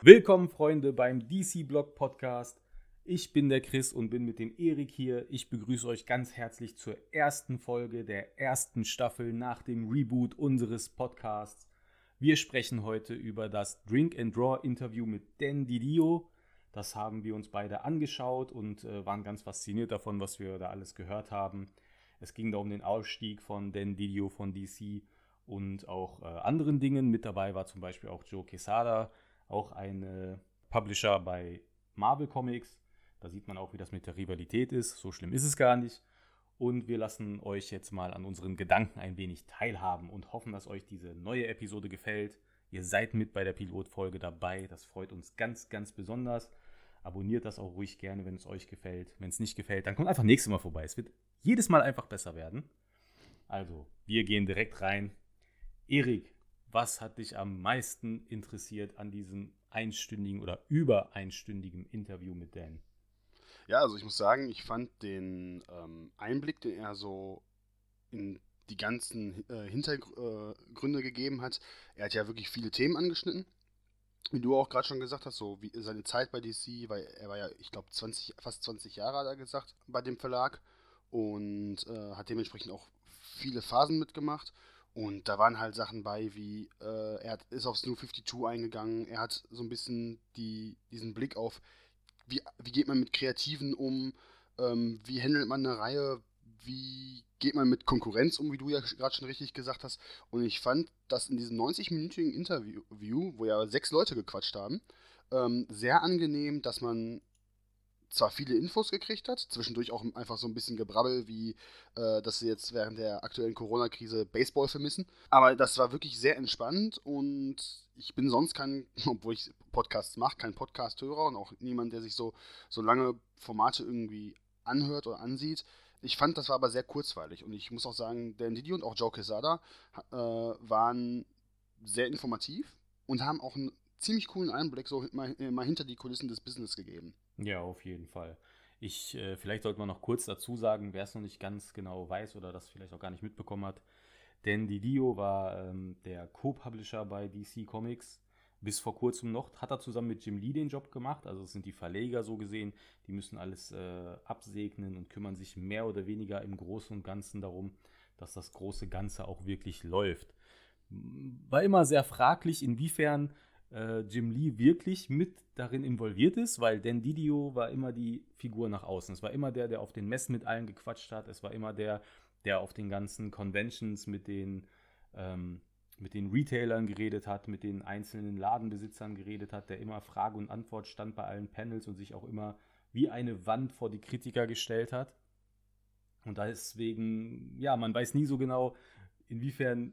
Willkommen, Freunde, beim DC Blog Podcast. Ich bin der Chris und bin mit dem Erik hier. Ich begrüße euch ganz herzlich zur ersten Folge der ersten Staffel nach dem Reboot unseres Podcasts. Wir sprechen heute über das Drink and Draw Interview mit Dan Didio. Das haben wir uns beide angeschaut und äh, waren ganz fasziniert davon, was wir da alles gehört haben. Es ging da um den Aufstieg von Dan Didio von DC und auch äh, anderen Dingen. Mit dabei war zum Beispiel auch Joe Quesada auch ein äh, Publisher bei Marvel Comics. Da sieht man auch, wie das mit der Rivalität ist. So schlimm ist es gar nicht. Und wir lassen euch jetzt mal an unseren Gedanken ein wenig teilhaben und hoffen, dass euch diese neue Episode gefällt. Ihr seid mit bei der Pilotfolge dabei. Das freut uns ganz, ganz besonders. Abonniert das auch ruhig gerne, wenn es euch gefällt. Wenn es nicht gefällt, dann kommt einfach nächstes Mal vorbei. Es wird jedes Mal einfach besser werden. Also, wir gehen direkt rein. Erik, was hat dich am meisten interessiert an diesem einstündigen oder über einstündigen Interview mit Dan? Ja, also ich muss sagen, ich fand den ähm, Einblick, den er so in die ganzen äh, Hintergründe gegeben hat. Er hat ja wirklich viele Themen angeschnitten. Wie du auch gerade schon gesagt hast, so wie seine Zeit bei DC, weil er war ja, ich glaube, 20, fast 20 Jahre, hat er gesagt, bei dem Verlag und äh, hat dementsprechend auch viele Phasen mitgemacht. Und da waren halt Sachen bei, wie äh, er ist aufs New 52 eingegangen, er hat so ein bisschen die, diesen Blick auf, wie, wie geht man mit Kreativen um, ähm, wie handelt man eine Reihe, wie geht man mit Konkurrenz um, wie du ja gerade schon richtig gesagt hast. Und ich fand, dass in diesem 90-minütigen Interview, wo ja sechs Leute gequatscht haben, ähm, sehr angenehm, dass man zwar viele Infos gekriegt hat, zwischendurch auch einfach so ein bisschen Gebrabbel, wie äh, dass sie jetzt während der aktuellen Corona-Krise Baseball vermissen. Aber das war wirklich sehr entspannt und ich bin sonst kein, obwohl ich Podcasts mache, kein Podcast-Hörer und auch niemand, der sich so, so lange Formate irgendwie anhört oder ansieht. Ich fand, das war aber sehr kurzweilig und ich muss auch sagen, Dan Didi und auch Joe Quesada äh, waren sehr informativ und haben auch einen ziemlich coolen Einblick so mal, mal hinter die Kulissen des Business gegeben. Ja, auf jeden Fall. Ich, äh, vielleicht sollte man noch kurz dazu sagen, wer es noch nicht ganz genau weiß oder das vielleicht auch gar nicht mitbekommen hat. Denn Didio war ähm, der Co-Publisher bei DC Comics. Bis vor kurzem noch hat er zusammen mit Jim Lee den Job gemacht. Also es sind die Verleger so gesehen, die müssen alles äh, absegnen und kümmern sich mehr oder weniger im Großen und Ganzen darum, dass das große Ganze auch wirklich läuft. War immer sehr fraglich, inwiefern äh, Jim Lee wirklich mit darin involviert ist, weil Dan Didio war immer die Figur nach außen. Es war immer der, der auf den Messen mit allen gequatscht hat. Es war immer der, der auf den ganzen Conventions mit den, ähm, mit den Retailern geredet hat, mit den einzelnen Ladenbesitzern geredet hat, der immer Frage und Antwort stand bei allen Panels und sich auch immer wie eine Wand vor die Kritiker gestellt hat. Und deswegen, ja, man weiß nie so genau, inwiefern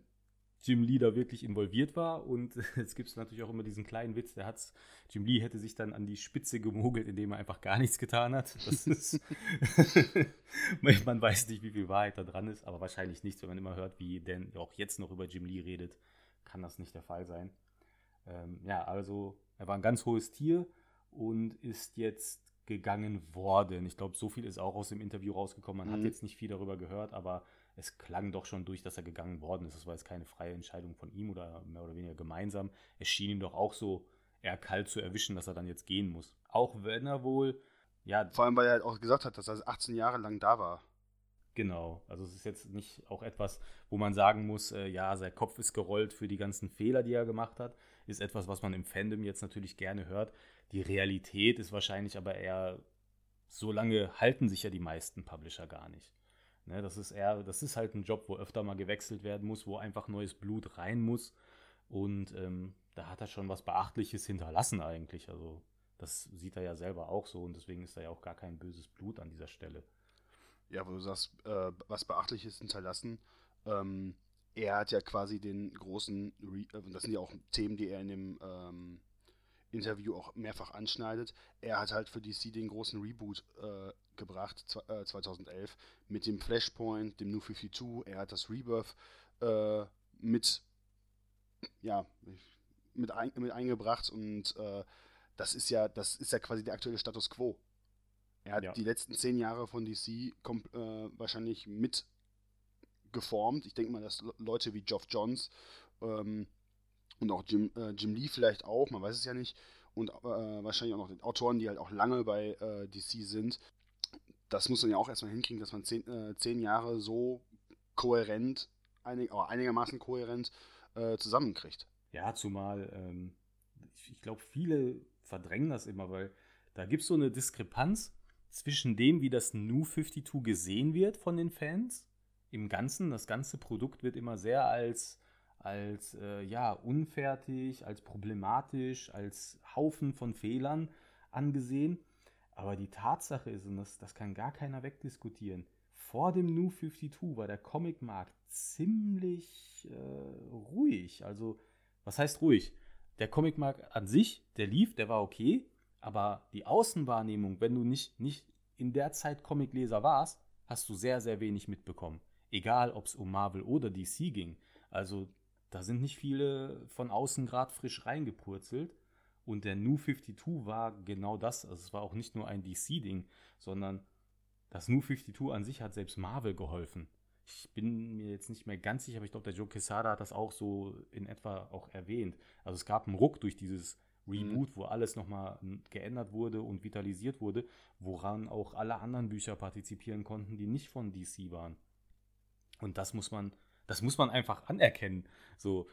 Jim Lee da wirklich involviert war. Und jetzt gibt es natürlich auch immer diesen kleinen Witz, der hat's, Jim Lee hätte sich dann an die Spitze gemogelt, indem er einfach gar nichts getan hat. Das ist, man weiß nicht, wie viel Wahrheit da dran ist, aber wahrscheinlich nichts, wenn man immer hört, wie Dan auch jetzt noch über Jim Lee redet, kann das nicht der Fall sein. Ähm, ja, also er war ein ganz hohes Tier und ist jetzt gegangen worden. Ich glaube, so viel ist auch aus dem Interview rausgekommen. Man mhm. hat jetzt nicht viel darüber gehört, aber es klang doch schon durch, dass er gegangen worden ist. Das war jetzt keine freie Entscheidung von ihm oder mehr oder weniger gemeinsam. Es schien ihm doch auch so eher kalt zu erwischen, dass er dann jetzt gehen muss. Auch wenn er wohl, ja. Vor allem, weil er halt auch gesagt hat, dass er 18 Jahre lang da war. Genau, also es ist jetzt nicht auch etwas, wo man sagen muss, äh, ja, sein Kopf ist gerollt für die ganzen Fehler, die er gemacht hat. Ist etwas, was man im Fandom jetzt natürlich gerne hört. Die Realität ist wahrscheinlich aber eher, so lange halten sich ja die meisten Publisher gar nicht. Ne, das ist eher, das ist halt ein Job, wo öfter mal gewechselt werden muss, wo einfach neues Blut rein muss. Und ähm, da hat er schon was Beachtliches hinterlassen eigentlich. Also das sieht er ja selber auch so und deswegen ist da ja auch gar kein böses Blut an dieser Stelle. Ja, wo du sagst, äh, was Beachtliches hinterlassen. Ähm, er hat ja quasi den großen, Re äh, das sind ja auch Themen, die er in dem ähm, Interview auch mehrfach anschneidet. Er hat halt für DC den großen Reboot äh, gebracht, äh, 2011, mit dem Flashpoint, dem New 52. Er hat das Rebirth äh, mit, ja, mit, ein, mit eingebracht und äh, das ist ja, das ist ja quasi der aktuelle Status quo. Er hat ja. die letzten zehn Jahre von DC äh, wahrscheinlich mit geformt. Ich denke mal, dass Leute wie Geoff Johns ähm, und auch Jim, äh, Jim Lee vielleicht auch, man weiß es ja nicht, und äh, wahrscheinlich auch noch die Autoren, die halt auch lange bei äh, DC sind. Das muss man ja auch erstmal hinkriegen, dass man zehn, äh, zehn Jahre so kohärent, einig, einigermaßen kohärent äh, zusammenkriegt. Ja, zumal ähm, ich, ich glaube, viele verdrängen das immer, weil da gibt es so eine Diskrepanz zwischen dem, wie das New 52 gesehen wird von den Fans im Ganzen. Das ganze Produkt wird immer sehr als, als äh, ja, unfertig, als problematisch, als Haufen von Fehlern angesehen. Aber die Tatsache ist, und das, das kann gar keiner wegdiskutieren, vor dem New 52 war der Comicmarkt ziemlich äh, ruhig. Also, was heißt ruhig? Der Comicmarkt an sich, der lief, der war okay, aber die Außenwahrnehmung, wenn du nicht, nicht in der Zeit Comicleser warst, hast du sehr, sehr wenig mitbekommen. Egal, ob es um Marvel oder DC ging. Also da sind nicht viele von außen gerade frisch reingepurzelt. Und der New 52 war genau das. Also es war auch nicht nur ein DC-Ding, sondern das New 52 an sich hat selbst Marvel geholfen. Ich bin mir jetzt nicht mehr ganz sicher, aber ich glaube, der Joe Quesada hat das auch so in etwa auch erwähnt. Also es gab einen Ruck durch dieses Reboot, mhm. wo alles nochmal geändert wurde und vitalisiert wurde, woran auch alle anderen Bücher partizipieren konnten, die nicht von DC waren. Und das muss man, das muss man einfach anerkennen. So,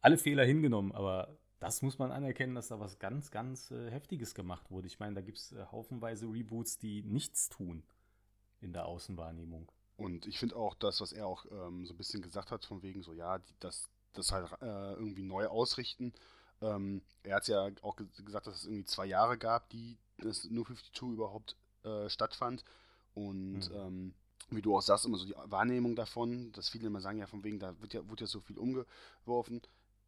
alle Fehler hingenommen, aber das muss man anerkennen, dass da was ganz, ganz äh, Heftiges gemacht wurde. Ich meine, da gibt es äh, haufenweise Reboots, die nichts tun in der Außenwahrnehmung. Und ich finde auch das, was er auch ähm, so ein bisschen gesagt hat, von wegen so, ja, die, das, das halt äh, irgendwie neu ausrichten ähm, er hat ja auch gesagt, dass es irgendwie zwei Jahre gab, die das New 52 überhaupt äh, stattfand. Und mhm. ähm, wie du auch sagst, immer so die Wahrnehmung davon, dass viele immer sagen, ja, von wegen, da wird ja, wird ja so viel umgeworfen.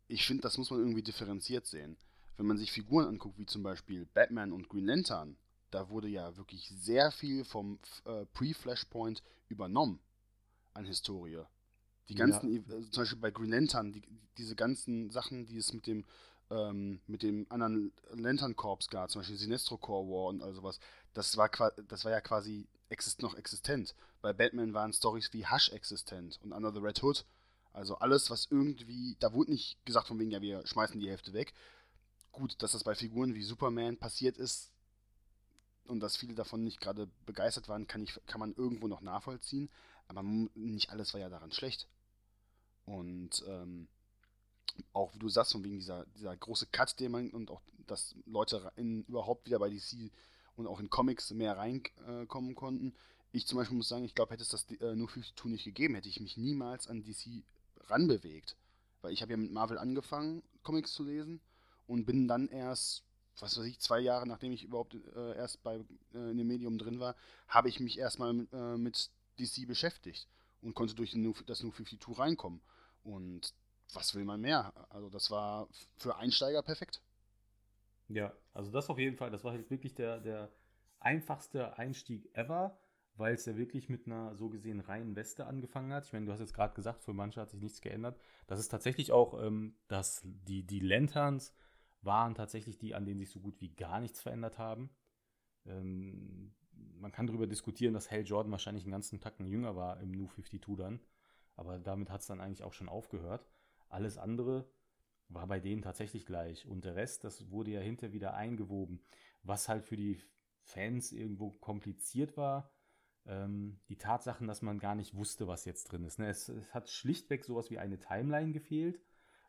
Ich finde, das muss man irgendwie differenziert sehen. Wenn man sich Figuren anguckt, wie zum Beispiel Batman und Green Lantern, da wurde ja wirklich sehr viel vom äh, Pre-Flashpoint übernommen an Historie. Die ganzen, ja. äh, zum Beispiel bei Green Lantern, die, diese ganzen Sachen, die es mit dem ähm, mit dem anderen Lantern Corps gab, zum Beispiel Sinestro Corps War und all sowas, das war, das war ja quasi exist noch existent. Bei Batman waren Stories wie Hush existent und Under the Red Hood. Also alles, was irgendwie, da wurde nicht gesagt von wegen, ja, wir schmeißen die Hälfte weg. Gut, dass das bei Figuren wie Superman passiert ist und dass viele davon nicht gerade begeistert waren, kann, ich, kann man irgendwo noch nachvollziehen. Aber nicht alles war ja daran schlecht. Und ähm, auch wie du sagst, von wegen dieser, dieser große Cut, den man und auch, dass Leute in, überhaupt wieder bei DC und auch in Comics mehr reinkommen konnten. Ich zum Beispiel muss sagen, ich glaube, hätte es das äh, nur 52 nicht gegeben, hätte ich mich niemals an DC ranbewegt. Weil ich habe ja mit Marvel angefangen, Comics zu lesen und bin dann erst, was weiß ich, zwei Jahre nachdem ich überhaupt äh, erst bei äh, in dem Medium drin war, habe ich mich erstmal mit, äh, mit DC beschäftigt und konnte durch das New 52 reinkommen. Und was will man mehr? Also das war für Einsteiger perfekt. Ja, also das auf jeden Fall, das war jetzt wirklich der, der einfachste Einstieg ever, weil es ja wirklich mit einer so gesehen reinen Weste angefangen hat. Ich meine, du hast jetzt gerade gesagt, für manche hat sich nichts geändert. Das ist tatsächlich auch, ähm, dass die, die Lanterns waren tatsächlich die, an denen sich so gut wie gar nichts verändert haben. Ähm, man kann darüber diskutieren, dass Hal Jordan wahrscheinlich einen ganzen Tacken jünger war im New 52 dann. Aber damit hat es dann eigentlich auch schon aufgehört. Alles andere war bei denen tatsächlich gleich. Und der Rest, das wurde ja hinter wieder eingewoben. Was halt für die Fans irgendwo kompliziert war, ähm, die Tatsachen, dass man gar nicht wusste, was jetzt drin ist. Ne? Es, es, hat schlichtweg sowas wie eine Timeline gefehlt.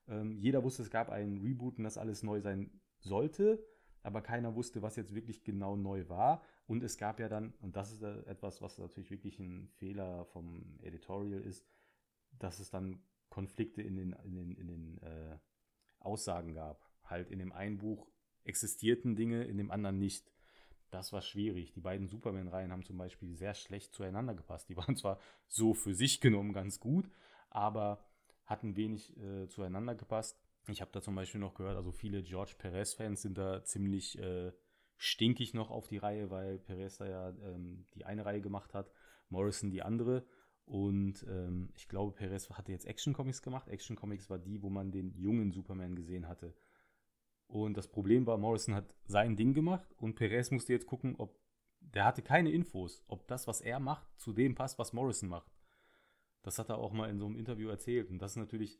Ähm, jeder wusste, es gab einen Reboot und dass alles neu sein sollte, aber keiner wusste, was jetzt wirklich genau neu war. Und es gab ja dann, und das ist etwas, was natürlich wirklich ein Fehler vom Editorial ist, dass es dann Konflikte in den, in den, in den äh, Aussagen gab. Halt in dem einen Buch existierten Dinge, in dem anderen nicht. Das war schwierig. Die beiden Superman-Reihen haben zum Beispiel sehr schlecht zueinander gepasst. Die waren zwar so für sich genommen ganz gut, aber hatten wenig äh, zueinander gepasst. Ich habe da zum Beispiel noch gehört, also viele George Perez-Fans sind da ziemlich äh, stinkig noch auf die Reihe, weil Perez da ja ähm, die eine Reihe gemacht hat, Morrison die andere. Und ähm, ich glaube, Perez hatte jetzt Action Comics gemacht. Action Comics war die, wo man den jungen Superman gesehen hatte. Und das Problem war, Morrison hat sein Ding gemacht und Perez musste jetzt gucken, ob der hatte keine Infos, ob das, was er macht, zu dem passt, was Morrison macht. Das hat er auch mal in so einem Interview erzählt und das ist natürlich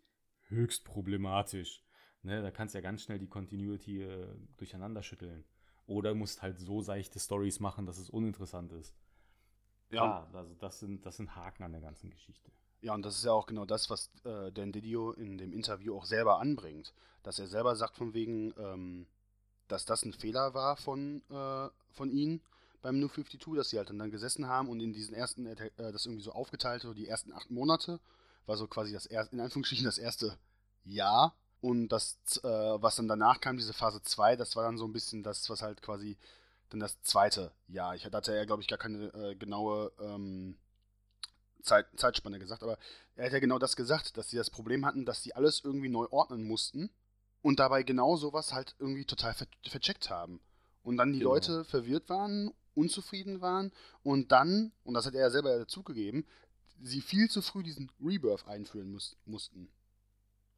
höchst problematisch. Ne, da kannst du ja ganz schnell die Continuity äh, durcheinander schütteln. Oder musst halt so seichte Stories machen, dass es uninteressant ist. Ja. also das sind, das sind Haken an der ganzen Geschichte. Ja, und das ist ja auch genau das, was äh, Dan Didio in dem Interview auch selber anbringt. Dass er selber sagt von wegen, ähm, dass das ein Fehler war von, äh, von ihnen beim New 52, dass sie halt dann, gesessen haben und in diesen ersten, äh, das irgendwie so aufgeteilt, so die ersten acht Monate, war so quasi das erste, in Anführungsstrichen das erste Jahr. Und das, äh, was dann danach kam, diese Phase 2, das war dann so ein bisschen das, was halt quasi dann das zweite Jahr. Ich hatte ja, glaube ich, gar keine äh, genaue ähm, Zeit, Zeitspanne gesagt, aber er hat ja genau das gesagt, dass sie das Problem hatten, dass sie alles irgendwie neu ordnen mussten und dabei genau sowas halt irgendwie total ver vercheckt haben. Und dann die genau. Leute verwirrt waren, unzufrieden waren und dann, und das hat er ja selber dazugegeben, sie viel zu früh diesen Rebirth einführen muss, mussten.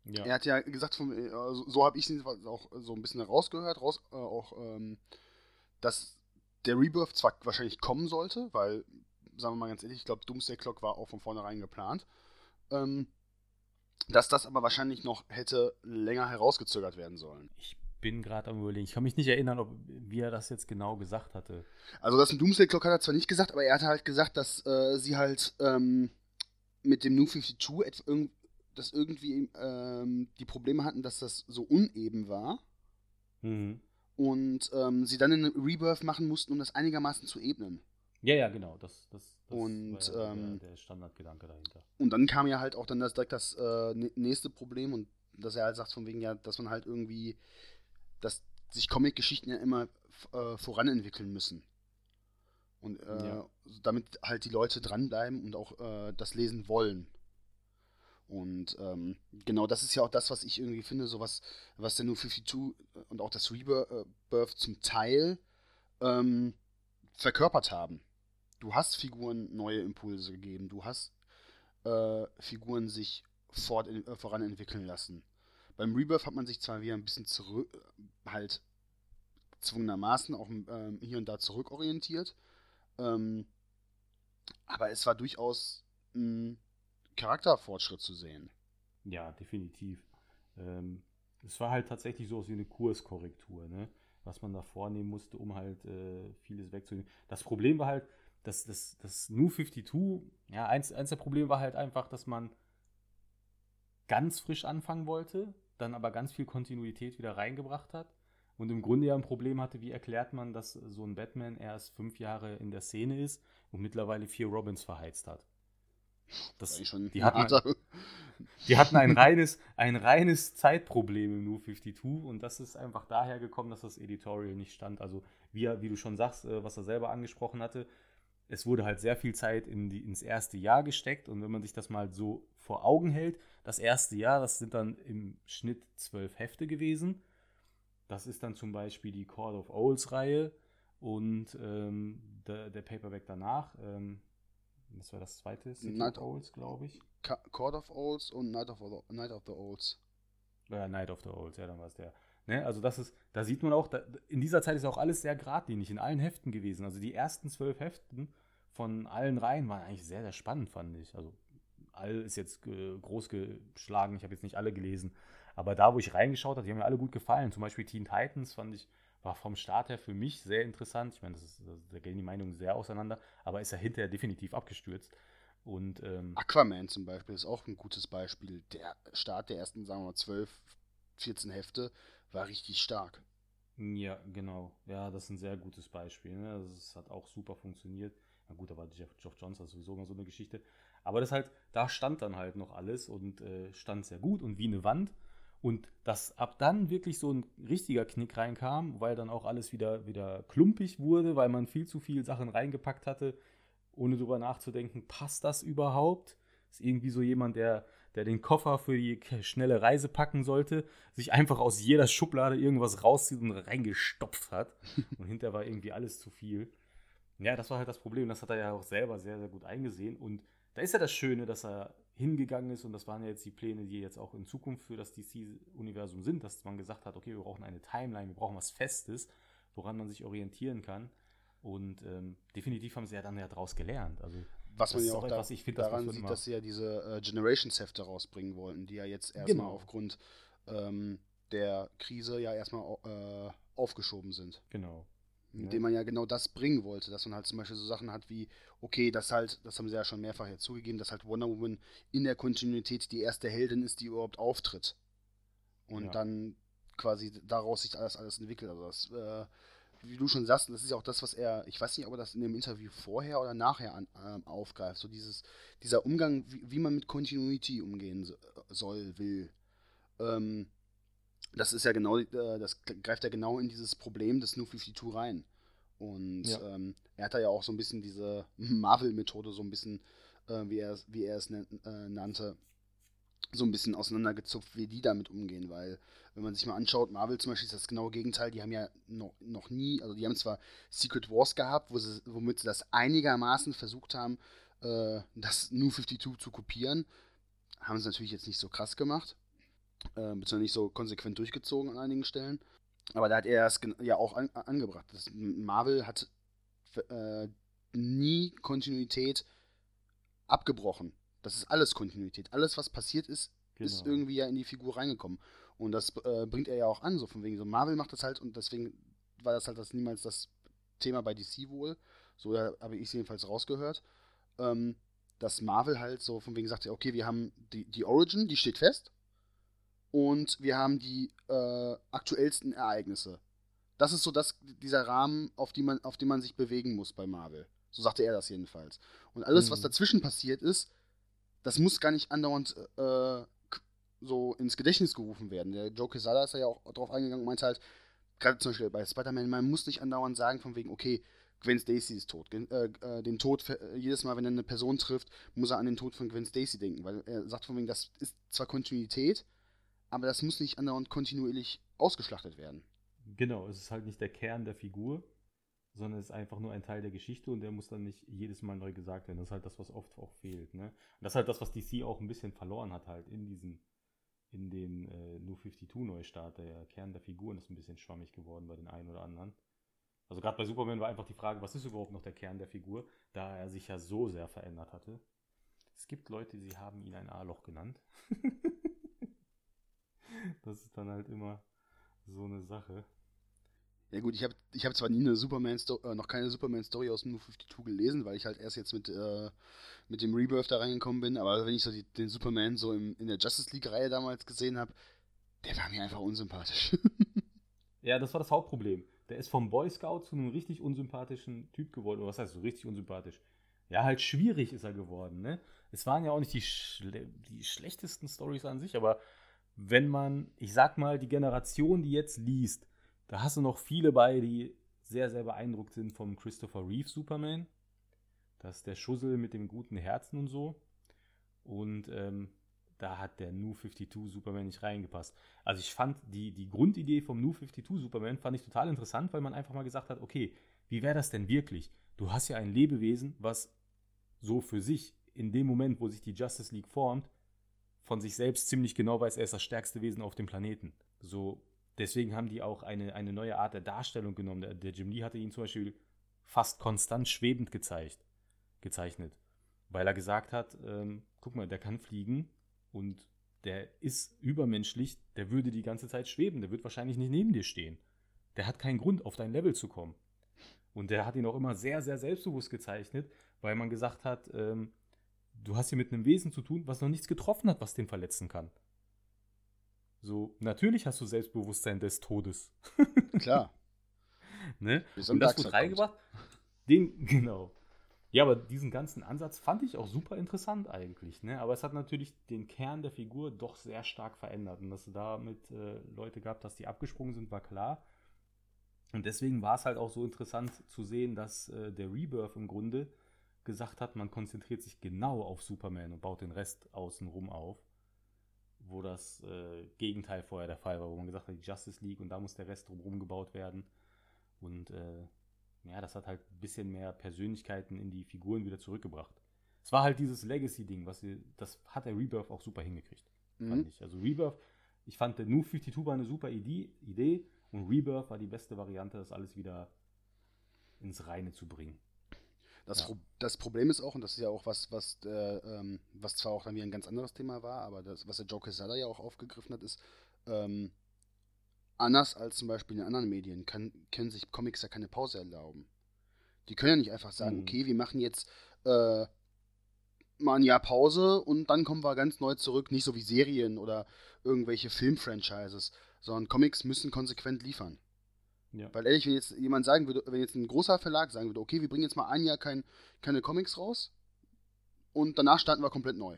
Ja. Er hat ja gesagt, äh, so, so habe ich es auch so ein bisschen herausgehört, raus, äh, auch, ähm, dass der Rebirth zwar wahrscheinlich kommen sollte, weil sagen wir mal ganz ehrlich, ich glaube, Doomsday Clock war auch von vornherein geplant. Ähm, dass das aber wahrscheinlich noch hätte länger herausgezögert werden sollen. Ich bin gerade am überlegen. Ich kann mich nicht erinnern, ob, wie er das jetzt genau gesagt hatte. Also das ein Doomsday Clock hat er zwar nicht gesagt, aber er hat halt gesagt, dass äh, sie halt ähm, mit dem New 52 irg dass irgendwie ähm, die Probleme hatten, dass das so uneben war. Mhm. Und ähm, sie dann einen Rebirth machen mussten, um das einigermaßen zu ebnen. Ja, ja, genau. Das, das, das und, ja ähm, der, der, Standardgedanke dahinter. Und dann kam ja halt auch dann das, direkt das äh, nächste Problem und dass er halt sagt, von wegen ja, dass man halt irgendwie, dass sich Comic-Geschichten ja immer äh, voranentwickeln müssen. Und äh, ja. damit halt die Leute dranbleiben und auch äh, das lesen wollen. Und ähm, genau das ist ja auch das, was ich irgendwie finde, so was, was der New 52 und auch das Rebirth zum Teil ähm, verkörpert haben du hast Figuren neue Impulse gegeben, du hast äh, Figuren sich fort, äh, voran entwickeln lassen. Beim Rebirth hat man sich zwar wieder ein bisschen zurück, halt zwungenermaßen auch ähm, hier und da zurückorientiert, ähm, aber es war durchaus ein Charakterfortschritt zu sehen. Ja, definitiv. Ähm, es war halt tatsächlich so wie eine Kurskorrektur, ne? was man da vornehmen musste, um halt äh, vieles wegzunehmen. Das Problem war halt, das, das, das New 52, ja, eins, eins der Probleme war halt einfach, dass man ganz frisch anfangen wollte, dann aber ganz viel Kontinuität wieder reingebracht hat und im Grunde ja ein Problem hatte, wie erklärt man, dass so ein Batman erst fünf Jahre in der Szene ist und mittlerweile vier Robins verheizt hat. Das, die, hatten, die hatten ein reines, ein reines Zeitproblem im New 52 und das ist einfach daher gekommen, dass das Editorial nicht stand. Also wie, wie du schon sagst, äh, was er selber angesprochen hatte, es wurde halt sehr viel Zeit in die, ins erste Jahr gesteckt und wenn man sich das mal so vor Augen hält, das erste Jahr, das sind dann im Schnitt zwölf Hefte gewesen. Das ist dann zum Beispiel die Court of Owls Reihe und ähm, der, der, Paperback danach. Ähm, das war das zweite City Night of Owls, glaube ich. Court of Owls und Night of, the, Night of the Owls. Ja, Night of the Owls, ja, dann war es der. Ne? Also das ist, da sieht man auch, da, in dieser Zeit ist auch alles sehr geradlinig, in allen Heften gewesen. Also die ersten zwölf Heften von allen Reihen waren eigentlich sehr, sehr spannend, fand ich. Also all ist jetzt äh, groß geschlagen, ich habe jetzt nicht alle gelesen. Aber da, wo ich reingeschaut habe, die haben mir alle gut gefallen. Zum Beispiel Teen Titans fand ich, war vom Start her für mich sehr interessant. Ich meine, das ist, da gehen die Meinungen sehr auseinander, aber ist ja hinterher definitiv abgestürzt. Und, ähm, Aquaman zum Beispiel ist auch ein gutes Beispiel. Der Start der ersten, sagen wir mal, 12, 14 Hefte war richtig stark. Ja, genau. Ja, das ist ein sehr gutes Beispiel. Ne? Das hat auch super funktioniert. Na gut, da war Jeff, Geoff Johnson sowieso immer so eine Geschichte. Aber das halt, da stand dann halt noch alles und äh, stand sehr gut und wie eine Wand. Und dass ab dann wirklich so ein richtiger Knick reinkam, weil dann auch alles wieder, wieder klumpig wurde, weil man viel zu viel Sachen reingepackt hatte, ohne drüber nachzudenken, passt das überhaupt? Ist irgendwie so jemand, der der den Koffer für die schnelle Reise packen sollte, sich einfach aus jeder Schublade irgendwas rauszieht und reingestopft hat. Und hinterher war irgendwie alles zu viel. Ja, das war halt das Problem. Das hat er ja auch selber sehr, sehr gut eingesehen. Und da ist ja das Schöne, dass er hingegangen ist und das waren ja jetzt die Pläne, die jetzt auch in Zukunft für das DC-Universum sind, dass man gesagt hat, okay, wir brauchen eine Timeline, wir brauchen was Festes, woran man sich orientieren kann. Und ähm, definitiv haben sie ja dann ja daraus gelernt. Also was man ja auch, auch etwas, ich find, daran das sieht, dass sie ja diese äh, Generations-Hefte rausbringen wollten, die ja jetzt erstmal genau. aufgrund ähm, der Krise ja erstmal äh, aufgeschoben sind. Genau. Indem ja. man ja genau das bringen wollte, dass man halt zum Beispiel so Sachen hat wie, okay, das halt, das haben sie ja schon mehrfach jetzt zugegeben, dass halt Wonder Woman in der Kontinuität die erste Heldin ist, die überhaupt auftritt. Und ja. dann quasi daraus sich alles, alles entwickelt. Also das äh, wie du schon sagst, das ist ja auch das, was er, ich weiß nicht, ob er das in dem Interview vorher oder nachher an, äh, aufgreift, so dieses, dieser Umgang, wie, wie man mit Continuity umgehen so, soll, will. Ähm, das ist ja genau, äh, das greift ja genau in dieses Problem des New 52 rein. Und ja. ähm, er hat da ja auch so ein bisschen diese Marvel-Methode, so ein bisschen, äh, wie, er, wie er es äh, nannte, so ein bisschen auseinandergezupft, wie die damit umgehen, weil wenn man sich mal anschaut, Marvel zum Beispiel ist das genaue Gegenteil, die haben ja noch, noch nie, also die haben zwar Secret Wars gehabt, wo sie, womit sie das einigermaßen versucht haben, äh, das New 52 zu kopieren, haben sie natürlich jetzt nicht so krass gemacht, äh, beziehungsweise nicht so konsequent durchgezogen an einigen Stellen, aber da hat er es ja auch an, angebracht. Das, Marvel hat äh, nie Kontinuität abgebrochen das ist alles Kontinuität. Alles, was passiert ist, genau. ist irgendwie ja in die Figur reingekommen. Und das äh, bringt er ja auch an, so von wegen so. Marvel macht das halt und deswegen war das halt das niemals das Thema bei DC wohl. So habe ich es jedenfalls rausgehört. Ähm, dass Marvel halt so von wegen sagt, okay, wir haben die, die Origin, die steht fest. Und wir haben die äh, aktuellsten Ereignisse. Das ist so das, dieser Rahmen, auf, die man, auf dem man sich bewegen muss bei Marvel. So sagte er das jedenfalls. Und alles, mhm. was dazwischen passiert ist, das muss gar nicht andauernd äh, so ins Gedächtnis gerufen werden. Der Joe Quesada ist ja auch drauf eingegangen und meinte halt, gerade zum Beispiel bei Spider-Man, man muss nicht andauernd sagen, von wegen, okay, Gwen Stacy ist tot. Äh, äh, den Tod, äh, jedes Mal, wenn er eine Person trifft, muss er an den Tod von Gwen Stacy denken, weil er sagt von wegen, das ist zwar Kontinuität, aber das muss nicht andauernd kontinuierlich ausgeschlachtet werden. Genau, es ist halt nicht der Kern der Figur, sondern es ist einfach nur ein Teil der Geschichte und der muss dann nicht jedes Mal neu gesagt werden. Das ist halt das, was oft auch fehlt. Ne? Und das ist halt das, was DC auch ein bisschen verloren hat, halt in diesen, in den äh, New 52 Neustart. Der Kern der Figuren ist ein bisschen schwammig geworden bei den einen oder anderen. Also gerade bei Superman war einfach die Frage, was ist überhaupt noch der Kern der Figur, da er sich ja so sehr verändert hatte. Es gibt Leute, die haben ihn ein A-Loch genannt. das ist dann halt immer so eine Sache. Ja gut, ich habe ich hab zwar nie eine Superman äh, noch keine Superman-Story aus dem New 52 gelesen, weil ich halt erst jetzt mit, äh, mit dem Rebirth da reingekommen bin, aber wenn ich so die, den Superman so im, in der Justice League-Reihe damals gesehen habe, der war mir einfach unsympathisch. ja, das war das Hauptproblem. Der ist vom Boy Scout zu einem richtig unsympathischen Typ geworden. Oder was heißt so richtig unsympathisch? Ja, halt schwierig ist er geworden, ne? Es waren ja auch nicht die, schle die schlechtesten Stories an sich, aber wenn man, ich sag mal, die Generation, die jetzt liest, da hast du noch viele bei, die sehr, sehr beeindruckt sind vom Christopher Reeve Superman. Das ist der Schussel mit dem guten Herzen und so. Und ähm, da hat der New 52 Superman nicht reingepasst. Also ich fand die, die Grundidee vom New 52 Superman fand ich total interessant, weil man einfach mal gesagt hat, okay, wie wäre das denn wirklich? Du hast ja ein Lebewesen, was so für sich in dem Moment, wo sich die Justice League formt, von sich selbst ziemlich genau weiß, er ist das stärkste Wesen auf dem Planeten. So Deswegen haben die auch eine, eine neue Art der Darstellung genommen. Der, der Jim Lee hatte ihn zum Beispiel fast konstant schwebend gezeigt, gezeichnet. Weil er gesagt hat, ähm, guck mal, der kann fliegen und der ist übermenschlich, der würde die ganze Zeit schweben, der wird wahrscheinlich nicht neben dir stehen. Der hat keinen Grund, auf dein Level zu kommen. Und der hat ihn auch immer sehr, sehr selbstbewusst gezeichnet, weil man gesagt hat, ähm, du hast hier mit einem Wesen zu tun, was noch nichts getroffen hat, was den verletzen kann. So, natürlich hast du Selbstbewusstsein des Todes. Klar. ne? Und das wird reingebracht. Den, genau. Ja, aber diesen ganzen Ansatz fand ich auch super interessant eigentlich. Ne? Aber es hat natürlich den Kern der Figur doch sehr stark verändert. Und dass du damit äh, Leute gab, dass die abgesprungen sind, war klar. Und deswegen war es halt auch so interessant zu sehen, dass äh, der Rebirth im Grunde gesagt hat, man konzentriert sich genau auf Superman und baut den Rest außenrum auf wo das äh, Gegenteil vorher der Fall war, wo man gesagt hat, die Justice League und da muss der Rest drumherum gebaut werden. Und äh, ja, das hat halt ein bisschen mehr Persönlichkeiten in die Figuren wieder zurückgebracht. es war halt dieses Legacy-Ding, was sie, das hat der Rebirth auch super hingekriegt, Mhm. fand ich. Also Rebirth, ich fand der New 52 war eine super Idee, Idee und Rebirth war die beste Variante, das alles wieder ins Reine zu bringen. Das, Ja. Pro das Problem ist auch, und das ist ja auch was, was, äh, ähm, was zwar auch dann wieder ein ganz anderes Thema war, aber das, was der Joe Quesada ja auch aufgegriffen hat, ist, ähm, anders als zum Beispiel in anderen Medien kann, können sich Comics ja keine Pause erlauben. Die können ja nicht einfach sagen, Mhm. okay, wir machen jetzt äh, mal ein Jahr Pause und dann kommen wir ganz neu zurück, nicht so wie Serien oder irgendwelche Filmfranchises, sondern Comics müssen konsequent liefern. Ja. Weil ehrlich, wenn jetzt jemand sagen würde, wenn jetzt ein großer Verlag sagen würde, okay, wir bringen jetzt mal ein Jahr kein, keine Comics raus und danach starten wir komplett neu.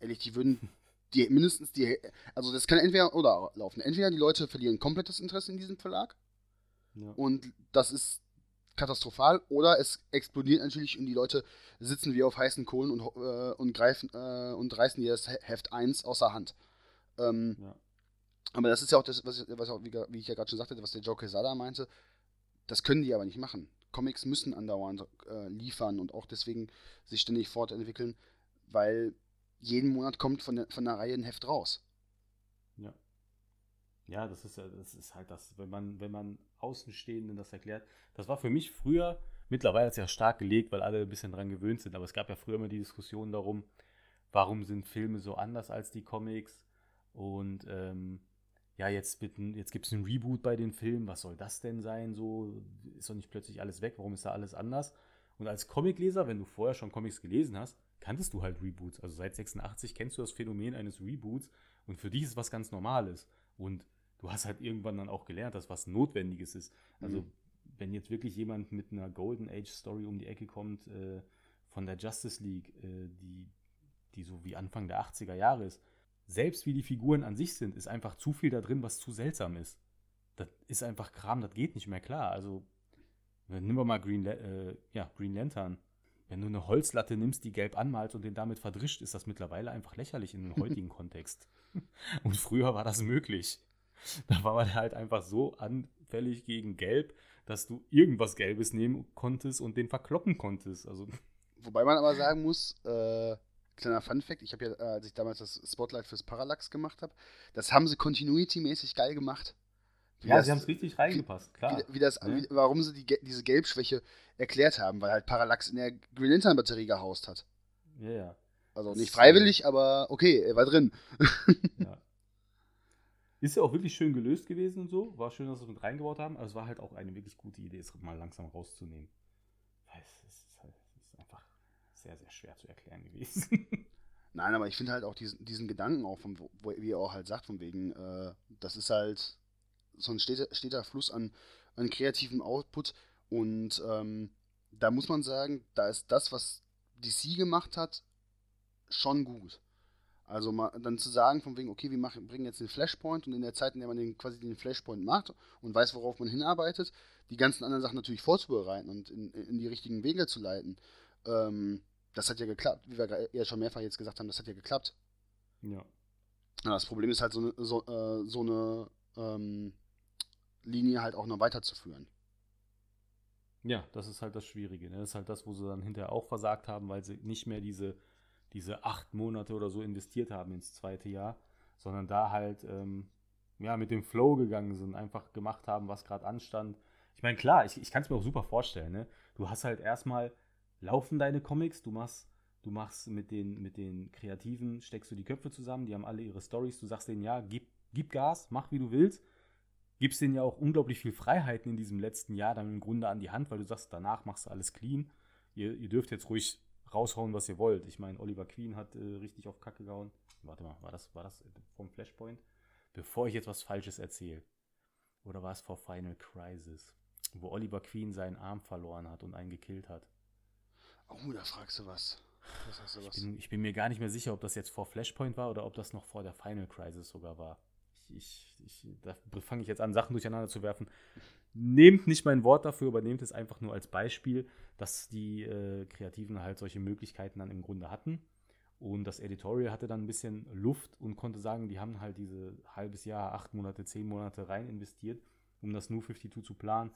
Ehrlich, die würden die mindestens die, also das kann entweder oder laufen. Entweder die Leute verlieren komplettes Interesse in diesem Verlag Ja. und das ist katastrophal oder es explodiert natürlich und die Leute sitzen wie auf heißen Kohlen und, äh, und greifen äh, und reißen dir das He- Heft 1 außer Hand. Ähm, ja. Aber das ist ja auch das, was, ich- was auch, wie, ich ja gerade schon sagte, was der Joe Quesada meinte. Das können die aber nicht machen. Comics müssen andauernd äh, liefern und auch deswegen sich ständig fortentwickeln, weil jeden Monat kommt von der, von der Reihe ein Heft raus. Ja. Ja, das ist das ist halt das, wenn man, wenn man Außenstehenden das erklärt. Das war für mich früher, mittlerweile ist ja stark gelegt, weil alle ein bisschen dran gewöhnt sind, aber es gab ja früher immer die Diskussion darum, warum sind Filme so anders als die Comics? Und ähm, ja, jetzt, jetzt gibt es einen Reboot bei den Filmen, was soll das denn sein? So ist doch nicht plötzlich alles weg, warum ist da alles anders? Und als Comicleser, wenn du vorher schon Comics gelesen hast, kanntest du halt Reboots. Also seit 86 kennst du das Phänomen eines Reboots und für dich ist was ganz Normales. Und du hast halt irgendwann dann auch gelernt, dass was Notwendiges ist. Also Mhm. wenn jetzt wirklich jemand mit einer Golden Age Story um die Ecke kommt äh, von der Justice League, äh, die, die so wie Anfang der 80er Jahre ist, selbst wie die Figuren an sich sind, ist einfach zu viel da drin, was zu seltsam ist. Das ist einfach Kram, das geht nicht mehr klar. Also nimm wir mal Green, äh, ja, Green Lantern. Wenn du eine Holzlatte nimmst, die gelb anmalst und den damit verdrischt, ist das mittlerweile einfach lächerlich in dem heutigen Kontext. Und früher war das möglich. Da war man halt einfach so anfällig gegen Gelb, dass du irgendwas Gelbes nehmen konntest und den verkloppen konntest. Also, Wobei man aber sagen muss, äh, kleiner Fun-Fact, ich habe ja, äh, als ich damals das Spotlight fürs Parallax gemacht habe, das haben sie continuity-mäßig geil gemacht. Wie ja, das- sie haben es richtig reingepasst, klar. Wie, wie das, Ne? wie, warum sie die, diese Gelbschwäche erklärt haben, weil halt Parallax in der Green Lantern Batterie gehaust hat. Ja, ja. Also nicht freiwillig, aber okay, er war drin. ja. Ist ja auch wirklich schön gelöst gewesen und so. War schön, dass sie es mit reingebaut haben. Aber es war halt auch eine wirklich gute Idee, es mal langsam rauszunehmen. Weil es ist, halt, es ist einfach sehr, sehr schwer zu erklären gewesen. Nein, aber ich finde halt auch diesen, diesen Gedanken auch, von, wo, wie er auch halt sagt, von wegen, äh, das ist halt so ein steter, steter Fluss an, an kreativem Output und ähm, da muss man sagen, da ist das, was DC gemacht hat, schon gut. Also mal, dann zu sagen, von wegen, okay, wir machen, bringen jetzt den Flashpoint und in der Zeit, in der man den, quasi den Flashpoint macht und weiß, worauf man hinarbeitet, die ganzen anderen Sachen natürlich vorzubereiten und in, in die richtigen Wege zu leiten. Ähm, das hat ja geklappt, wie wir ja schon mehrfach jetzt gesagt haben, das hat ja geklappt. ja. Ja, das Problem ist halt so eine, so, äh, so eine ähm, Linie halt auch noch weiterzuführen. Ja, das ist halt das Schwierige. Ne? Das ist halt das, wo sie dann hinterher auch versagt haben, weil sie nicht mehr diese, diese acht Monate oder so investiert haben ins zweite Jahr, sondern da halt ähm, ja, mit dem Flow gegangen sind, einfach gemacht haben, was gerade anstand. Ich meine, klar, ich, ich kann es mir auch super vorstellen. Ne? Du hast halt erstmal laufen deine Comics, du machst, du machst mit den, mit den Kreativen, steckst du die Köpfe zusammen, die haben alle ihre Stories, du sagst denen, ja, gib, gib Gas, mach wie du willst gibst denen ja auch unglaublich viel Freiheiten in diesem letzten Jahr dann im Grunde an die Hand, weil du sagst, danach machst du alles clean. Ihr, ihr dürft jetzt ruhig raushauen, was ihr wollt. Ich meine, Oliver Queen hat äh, richtig auf Kacke gehauen. Warte mal, war das, war das vom Flashpoint? Bevor ich jetzt was Falsches erzähle. Oder war es vor Final Crisis? Wo Oliver Queen seinen Arm verloren hat und einen gekillt hat. Oh, da fragst du was. Hast du Ich was. bin, ich bin mir gar nicht mehr sicher, ob das jetzt vor Flashpoint war oder ob das noch vor der Final Crisis sogar war. Ich, ich, ich, da fange ich jetzt an, Sachen durcheinander zu werfen. Nehmt nicht mein Wort dafür, aber nehmt es einfach nur als Beispiel, dass die äh, Kreativen halt solche Möglichkeiten dann im Grunde hatten. Und das Editorial hatte dann ein bisschen Luft und konnte sagen, die haben halt diese halbes Jahr, acht Monate, zehn Monate rein investiert, um das New 52 zu planen.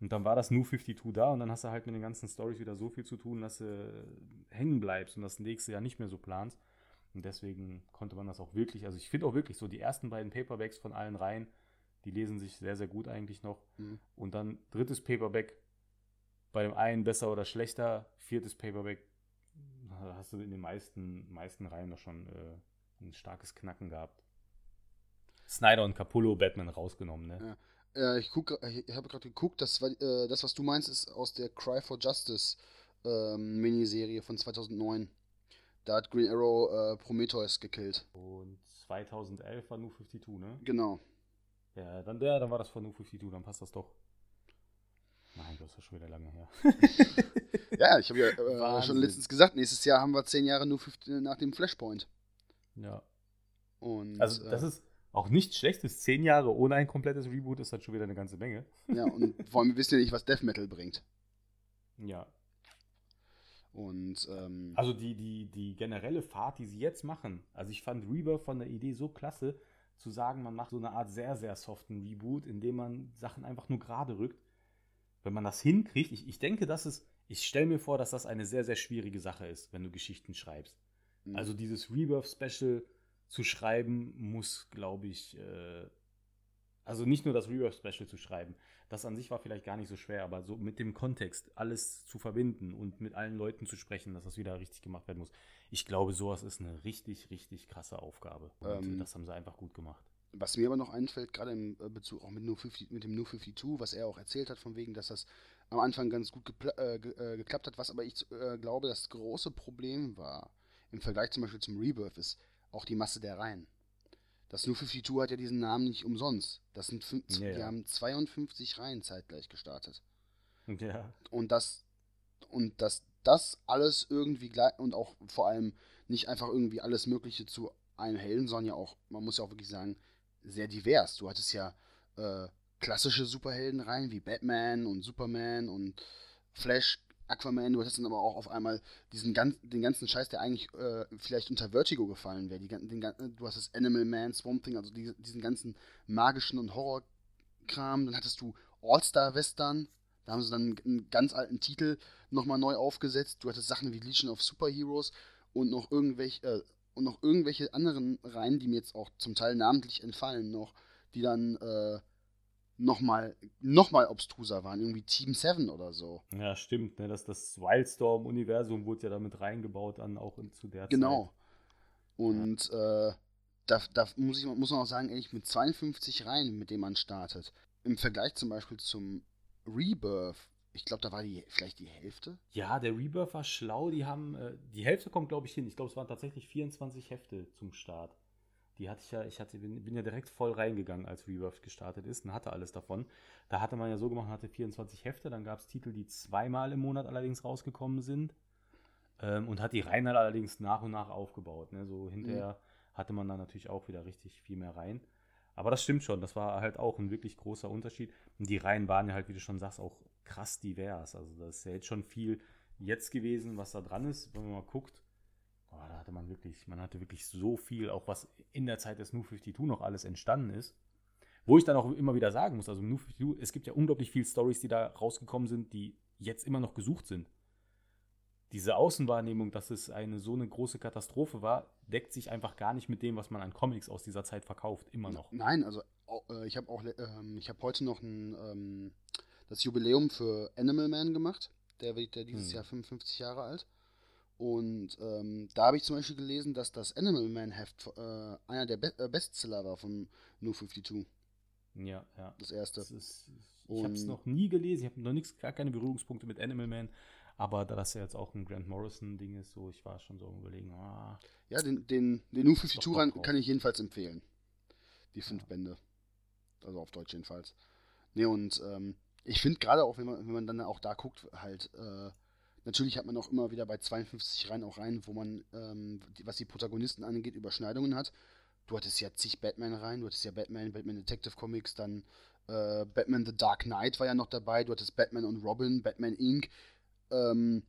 Und dann war das New 52 da und dann hast du halt mit den ganzen Stories wieder so viel zu tun, dass du hängen bleibst und das nächste Jahr nicht mehr so planst. Und deswegen konnte man das auch wirklich, also ich finde auch wirklich so, die ersten beiden Paperbacks von allen Reihen, die lesen sich sehr, sehr gut eigentlich noch. Mhm. Und dann drittes Paperback, bei dem einen besser oder schlechter, viertes Paperback, hast du in den meisten, meisten Reihen noch schon äh, ein starkes Knacken gehabt. Snyder und Capullo Batman rausgenommen, ne? Ja. Äh, ich, ich habe gerade geguckt, das, war, äh, das, was du meinst, ist aus der Cry for Justice ähm, Miniserie von 2009. Da hat Green Arrow äh, Prometheus gekillt. Und 2011 war New 52, ne? Genau. Ja, dann, ja, dann war das von New 52, dann passt das doch. Nein, das ist schon wieder lange her. ja, ich habe ja äh, schon letztens gesagt, nächstes Jahr haben wir zehn Jahre New 50 nach dem Flashpoint. Ja. Und, also, das äh, ist auch nichts Schlechtes. Zehn Jahre ohne ein komplettes Reboot ist halt schon wieder eine ganze Menge. Ja, und vor allem, wir wissen ja nicht, was Death Metal bringt. Ja. Und, ähm, Also die, die, die generelle Fahrt, die sie jetzt machen, also ich fand Rebirth von der Idee so klasse, zu sagen, man macht so eine Art sehr, sehr soften Reboot, indem man Sachen einfach nur gerade rückt. Wenn man das hinkriegt, ich, ich denke, dass es, ich stelle mir vor, dass das eine sehr, sehr schwierige Sache ist, wenn du Geschichten schreibst. Mhm. Also dieses Rebirth-Special zu schreiben, muss, glaube ich, äh, also nicht nur das Rebirth-Special zu schreiben, das an sich war vielleicht gar nicht so schwer, aber so mit dem Kontext alles zu verbinden und mit allen Leuten zu sprechen, dass das wieder richtig gemacht werden muss. Ich glaube, sowas ist eine richtig, richtig krasse Aufgabe. Und ähm, das haben sie einfach gut gemacht. Was mir aber noch einfällt, gerade im äh, Bezug auch mit, 50, mit dem New 52, was er auch erzählt hat, von wegen, dass das am Anfang ganz gut äh, ge äh, geklappt hat, was aber ich äh, glaube, das große Problem war, im Vergleich zum Beispiel zum Rebirth, ist auch die Masse der Reihen. Das New 52 hat ja diesen Namen nicht umsonst. Das sind fünf, ja, die ja. haben 52 Reihen zeitgleich gestartet. Ja. Und das und dass das alles irgendwie gleich und auch vor allem nicht einfach irgendwie alles Mögliche zu einem Helden, sondern ja auch, man muss ja auch wirklich sagen, sehr divers. Du hattest ja äh, klassische Superheldenreihen wie Batman und Superman und Flash, Aquaman, du hattest dann aber auch auf einmal diesen ganz, den ganzen Scheiß, der eigentlich äh, vielleicht unter Vertigo gefallen wäre. Du hast das Animal Man, Swamp Thing, also die, diesen ganzen magischen und Horrorkram. Dann hattest du All-Star-Western, da haben sie dann einen ganz alten Titel nochmal neu aufgesetzt. Du hattest Sachen wie Legion of Superheroes und noch irgendwelche, äh, und noch irgendwelche anderen Reihen, die mir jetzt auch zum Teil namentlich entfallen noch, die dann äh, nochmal noch mal obstruser waren, irgendwie Team 7 oder so. Ja, stimmt, ne? Das, das Wildstorm-Universum wurde ja damit reingebaut dann auch in, zu der genau. Zeit. Genau. Und ja. äh, da, da muss, ich, muss man auch sagen, ehrlich, mit 52 Reihen, mit denen man startet, im Vergleich zum Beispiel zum Rebirth, ich glaube, da war die vielleicht die Hälfte. Ja, der Rebirth war schlau, die haben, äh, die Hälfte kommt, glaube ich, hin. Ich glaube, es waren tatsächlich 24 Hefte zum Start. Die hatte ich ja, ich hatte, bin, bin ja direkt voll reingegangen, als Rebirth gestartet ist und hatte alles davon. Da hatte man ja so gemacht, man hatte 24 Hefte, dann gab es Titel, die zweimal im Monat allerdings rausgekommen sind. Ähm, und hat die Reihen halt allerdings nach und nach aufgebaut. Ne? So hinterher mhm. hatte man dann natürlich auch wieder richtig viel mehr rein. Aber das stimmt schon, das war halt auch ein wirklich großer Unterschied. Und die Reihen waren ja halt, wie du schon sagst, auch krass divers. Also das ist ja jetzt schon viel jetzt gewesen, was da dran ist, wenn man mal guckt oh, da hatte man wirklich, man hatte wirklich so viel, auch was in der Zeit des New 52 noch alles entstanden ist. Wo ich dann auch immer wieder sagen muss, also im New 52, es gibt ja unglaublich viele Stories, die da rausgekommen sind, die jetzt immer noch gesucht sind. Diese Außenwahrnehmung, dass es eine so eine große Katastrophe war, deckt sich einfach gar nicht mit dem, was man an Comics aus dieser Zeit verkauft, immer noch. Nein, also äh, ich habe auch, ähm, ich habe heute noch ein, ähm, das Jubiläum für Animal Man gemacht. Der wird ja dieses hm. Jahr 55 Jahre alt. Und ähm, da habe ich zum Beispiel gelesen, dass das Animal Man Heft äh, einer der Be äh, Bestseller war von New 52. Ja, ja. Das erste. Das ist, ich habe es noch nie gelesen, ich habe noch nichts, gar keine Berührungspunkte mit Animal Man. Aber da das ja jetzt auch ein Grant Morrison-Ding ist, so, ich war schon so überlegen, ah, Ja, den, den, den New 52 ran kann ich jedenfalls empfehlen. Die fünf ja. Bände. Also auf Deutsch jedenfalls. Ne, und ähm, ich finde gerade auch, wenn man, wenn man dann auch da guckt, halt, äh, Natürlich hat man auch immer wieder bei 52 Reihen auch Reihen, wo man, ähm, was die Protagonisten angeht, Überschneidungen hat. Du hattest ja zig Batman-Reihen, du hattest ja Batman, Batman Detective Comics, dann äh, Batman The Dark Knight war ja noch dabei, du hattest Batman und Robin, Batman Inc. Ähm,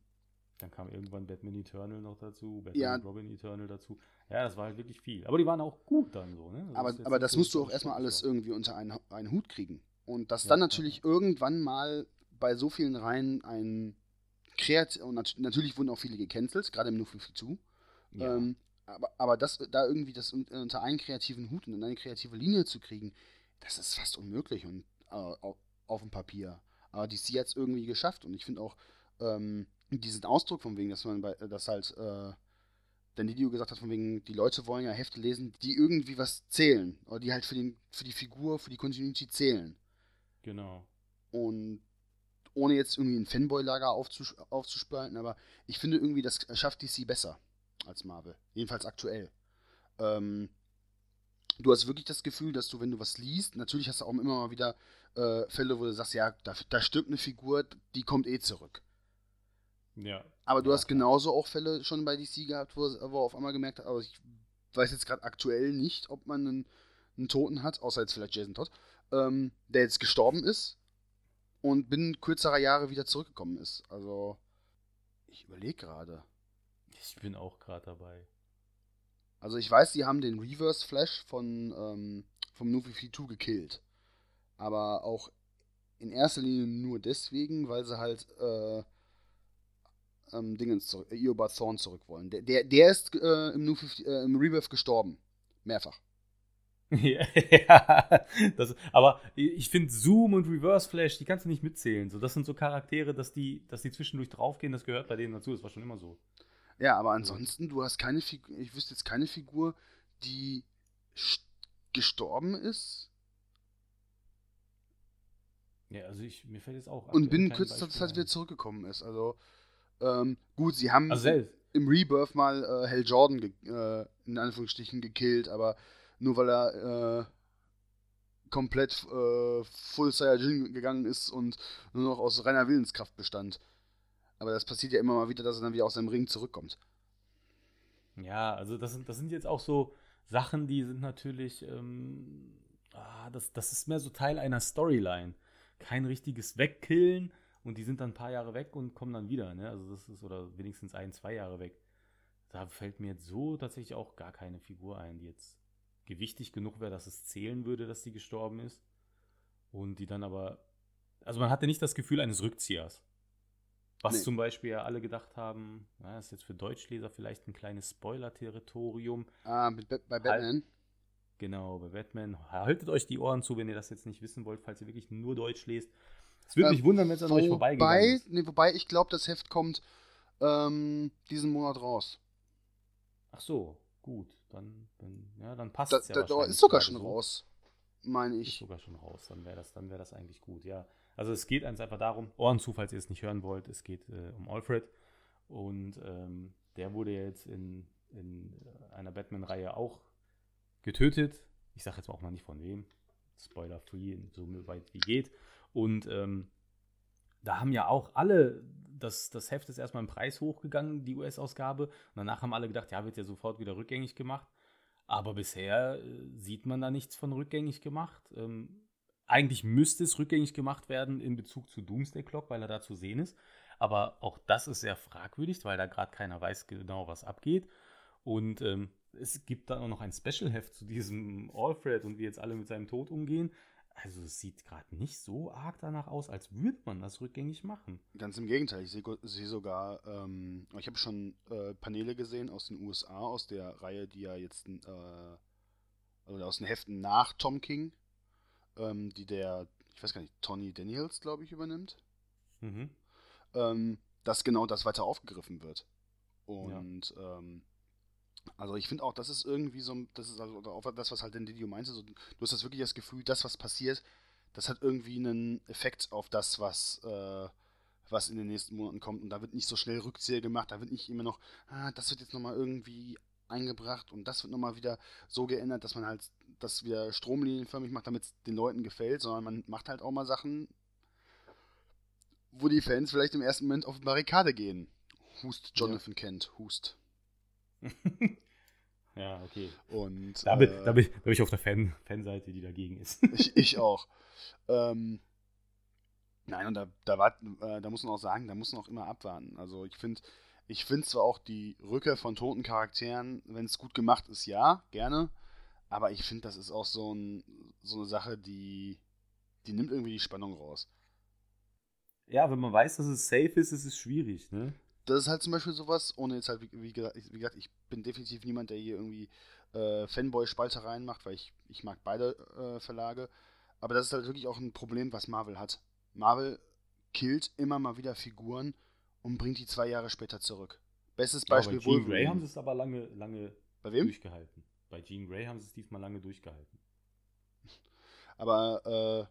dann kam irgendwann Batman Eternal noch dazu, Batman ja, und Robin Eternal dazu. Ja, das war halt wirklich viel. Aber die waren auch gut dann so, ne? Das aber aber das musst du auch erstmal alles irgendwie unter einen, einen Hut kriegen. Und dass ja, dann natürlich ja. irgendwann mal bei so vielen Reihen ein kreativ und nat natürlich wurden auch viele gecancelt, gerade im New 52. Ja. Ähm, aber, aber das, da irgendwie das unter einen kreativen Hut und in eine kreative Linie zu kriegen, das ist fast unmöglich und äh, auf, auf, dem Papier. Aber DC hat es irgendwie geschafft und ich finde auch ähm, diesen Ausdruck von wegen, dass man bei, das halt, äh, denn Video gesagt hat, von wegen, die Leute wollen ja Hefte lesen, die irgendwie was zählen. Oder die halt für, den, für die Figur, für die Continuity zählen. Genau. Und ohne jetzt irgendwie ein Fanboy-Lager aufzus aufzuspalten, aber ich finde irgendwie, das schafft DC besser als Marvel. Jedenfalls aktuell. Ähm, du hast wirklich das Gefühl, dass du, wenn du was liest, natürlich hast du auch immer mal wieder äh, Fälle, wo du sagst, ja, da, da stirbt eine Figur, die kommt eh zurück. Ja. Aber du ja, hast genauso auch Fälle schon bei DC gehabt, wo, wo auf einmal gemerkt hat, aber ich weiß jetzt gerade aktuell nicht, ob man einen, einen, Toten hat, außer jetzt vielleicht Jason Todd, ähm, der jetzt gestorben ist und binnen kürzerer Jahre wieder zurückgekommen ist. Also, ich überlege gerade. Ich bin auch gerade dabei. Also ich weiß, die haben den Reverse Flash von ähm, vom Nuvi 2 gekillt. Aber auch in erster Linie nur deswegen, weil sie halt äh, ähm, Dingens zurück, äh, Thorn zurück wollen. Der, der, der ist äh, im, New 50, äh, im Rebirth gestorben. Mehrfach. ja, das, aber ich finde Zoom und Reverse Flash, die kannst du nicht mitzählen. So, das sind so Charaktere, dass die, dass die zwischendurch draufgehen, das gehört bei denen dazu, das war schon immer so. Ja, aber ansonsten, du hast keine Figur, ich wüsste jetzt keine Figur, die gestorben ist. Ja, also ich, mir fällt jetzt auch. Und binnen kürzester Zeit wieder zurückgekommen ist. Also, ähm, gut, sie haben also im Rebirth mal äh, Hell Jordan äh, in Anführungsstrichen gekillt, aber nur weil er äh, komplett äh, Full Saiyajin gegangen ist und nur noch aus reiner Willenskraft bestand. Aber das passiert ja immer mal wieder, dass er dann wieder aus seinem Ring zurückkommt. Ja, also das sind, das sind jetzt auch so Sachen, die sind natürlich, ähm, ah, das, das ist mehr so Teil einer Storyline. Kein richtiges Wegkillen und die sind dann ein paar Jahre weg und kommen dann wieder. Ne? Also das ist, oder wenigstens ein, zwei Jahre weg. Da fällt mir jetzt so tatsächlich auch gar keine Figur ein, die jetzt gewichtig genug wäre, dass es zählen würde, dass sie gestorben ist. Und die dann aber. Also man hatte nicht das Gefühl eines Rückziehers. Was nee. zum Beispiel ja alle gedacht haben, na, ist jetzt für Deutschleser vielleicht ein kleines Spoiler-Territorium. Ah, bei Batman. Halt, genau, bei Batman. Haltet euch die Ohren zu, wenn ihr das jetzt nicht wissen wollt, falls ihr wirklich nur Deutsch lest. Es würde äh, mich wundern, wenn es an euch vorbeigegangen ist. Nee, wobei, ich glaube, das Heft kommt ähm, diesen Monat raus. Ach so, gut. Dann, dann, ja, dann passt es ja da, ist sogar schon so. raus, meine ich. Ist sogar schon raus, dann wäre das, wär das eigentlich gut, ja. Also es geht einfach darum, Ohren zu, falls ihr es nicht hören wollt, es geht äh, um Alfred. Und ähm, der wurde jetzt in, in einer Batman-Reihe auch getötet. Ich sage jetzt auch mal nicht von wem. Spoiler-free, so weit wie geht. Und ähm, da haben ja auch alle, das, das Heft ist erstmal im Preis hochgegangen, die US-Ausgabe. Und danach haben alle gedacht, ja, wird ja sofort wieder rückgängig gemacht. Aber bisher äh, sieht man da nichts von rückgängig gemacht. Ähm, eigentlich müsste es rückgängig gemacht werden in Bezug zu Doomsday Clock, weil er da zu sehen ist. Aber auch das ist sehr fragwürdig, weil da gerade keiner weiß genau, was abgeht. Und ähm, es gibt dann auch noch ein Special-Heft zu diesem Alfred und wie jetzt alle mit seinem Tod umgehen. Also es sieht gerade nicht so arg danach aus, als würde man das rückgängig machen. Ganz im Gegenteil, ich sehe seh sogar, ähm, ich habe schon äh, Paneele gesehen aus den USA, aus der Reihe, die ja jetzt, äh, also aus den Heften nach Tom King, ähm, die der, ich weiß gar nicht, Tony Daniels, glaube ich, übernimmt. Mhm. Ähm, dass genau das weiter aufgegriffen wird. Und ja. ähm, also ich finde auch, das ist irgendwie so, das ist also auch das, was halt den Didio meinte, so, du hast das wirklich das Gefühl, das, was passiert, das hat irgendwie einen Effekt auf das, was, äh, was in den nächsten Monaten kommt. Und da wird nicht so schnell Rückzieher gemacht, da wird nicht immer noch, ah, das wird jetzt nochmal irgendwie eingebracht und das wird nochmal wieder so geändert, dass man halt das wieder stromlinienförmig macht, damit es den Leuten gefällt, sondern man macht halt auch mal Sachen, wo die Fans vielleicht im ersten Moment auf die Barrikade gehen. Hust Jonathan ja. Kent, Hust. ja, okay. Und, da, bin, äh, da, bin ich, da bin ich auf der Fan, Fanseite, die dagegen ist. ich, ich auch. Ähm, nein, und da, da, war, äh, da muss man auch sagen, da muss man auch immer abwarten. Also ich finde, ich finde zwar auch die Rückkehr von toten Charakteren, wenn es gut gemacht ist, ja, gerne. Aber ich finde, das ist auch so, ein, so eine Sache, die, die nimmt irgendwie die Spannung raus. Ja, wenn man weiß, dass es safe ist, ist es schwierig, ne? Das ist halt zum Beispiel sowas, ohne jetzt halt, wie, wie, gesagt, ich, wie gesagt, ich bin definitiv niemand, der hier irgendwie äh, Fanboy-Spaltereien macht, weil ich, ich mag beide äh, Verlage. Aber das ist halt wirklich auch ein Problem, was Marvel hat. Marvel killt immer mal wieder Figuren und bringt die zwei Jahre später zurück. Bestes Beispiel ja, bei Jean Grey haben sie es aber lange, lange bei wem? durchgehalten. Bei Jean Grey haben sie es diesmal lange durchgehalten. Aber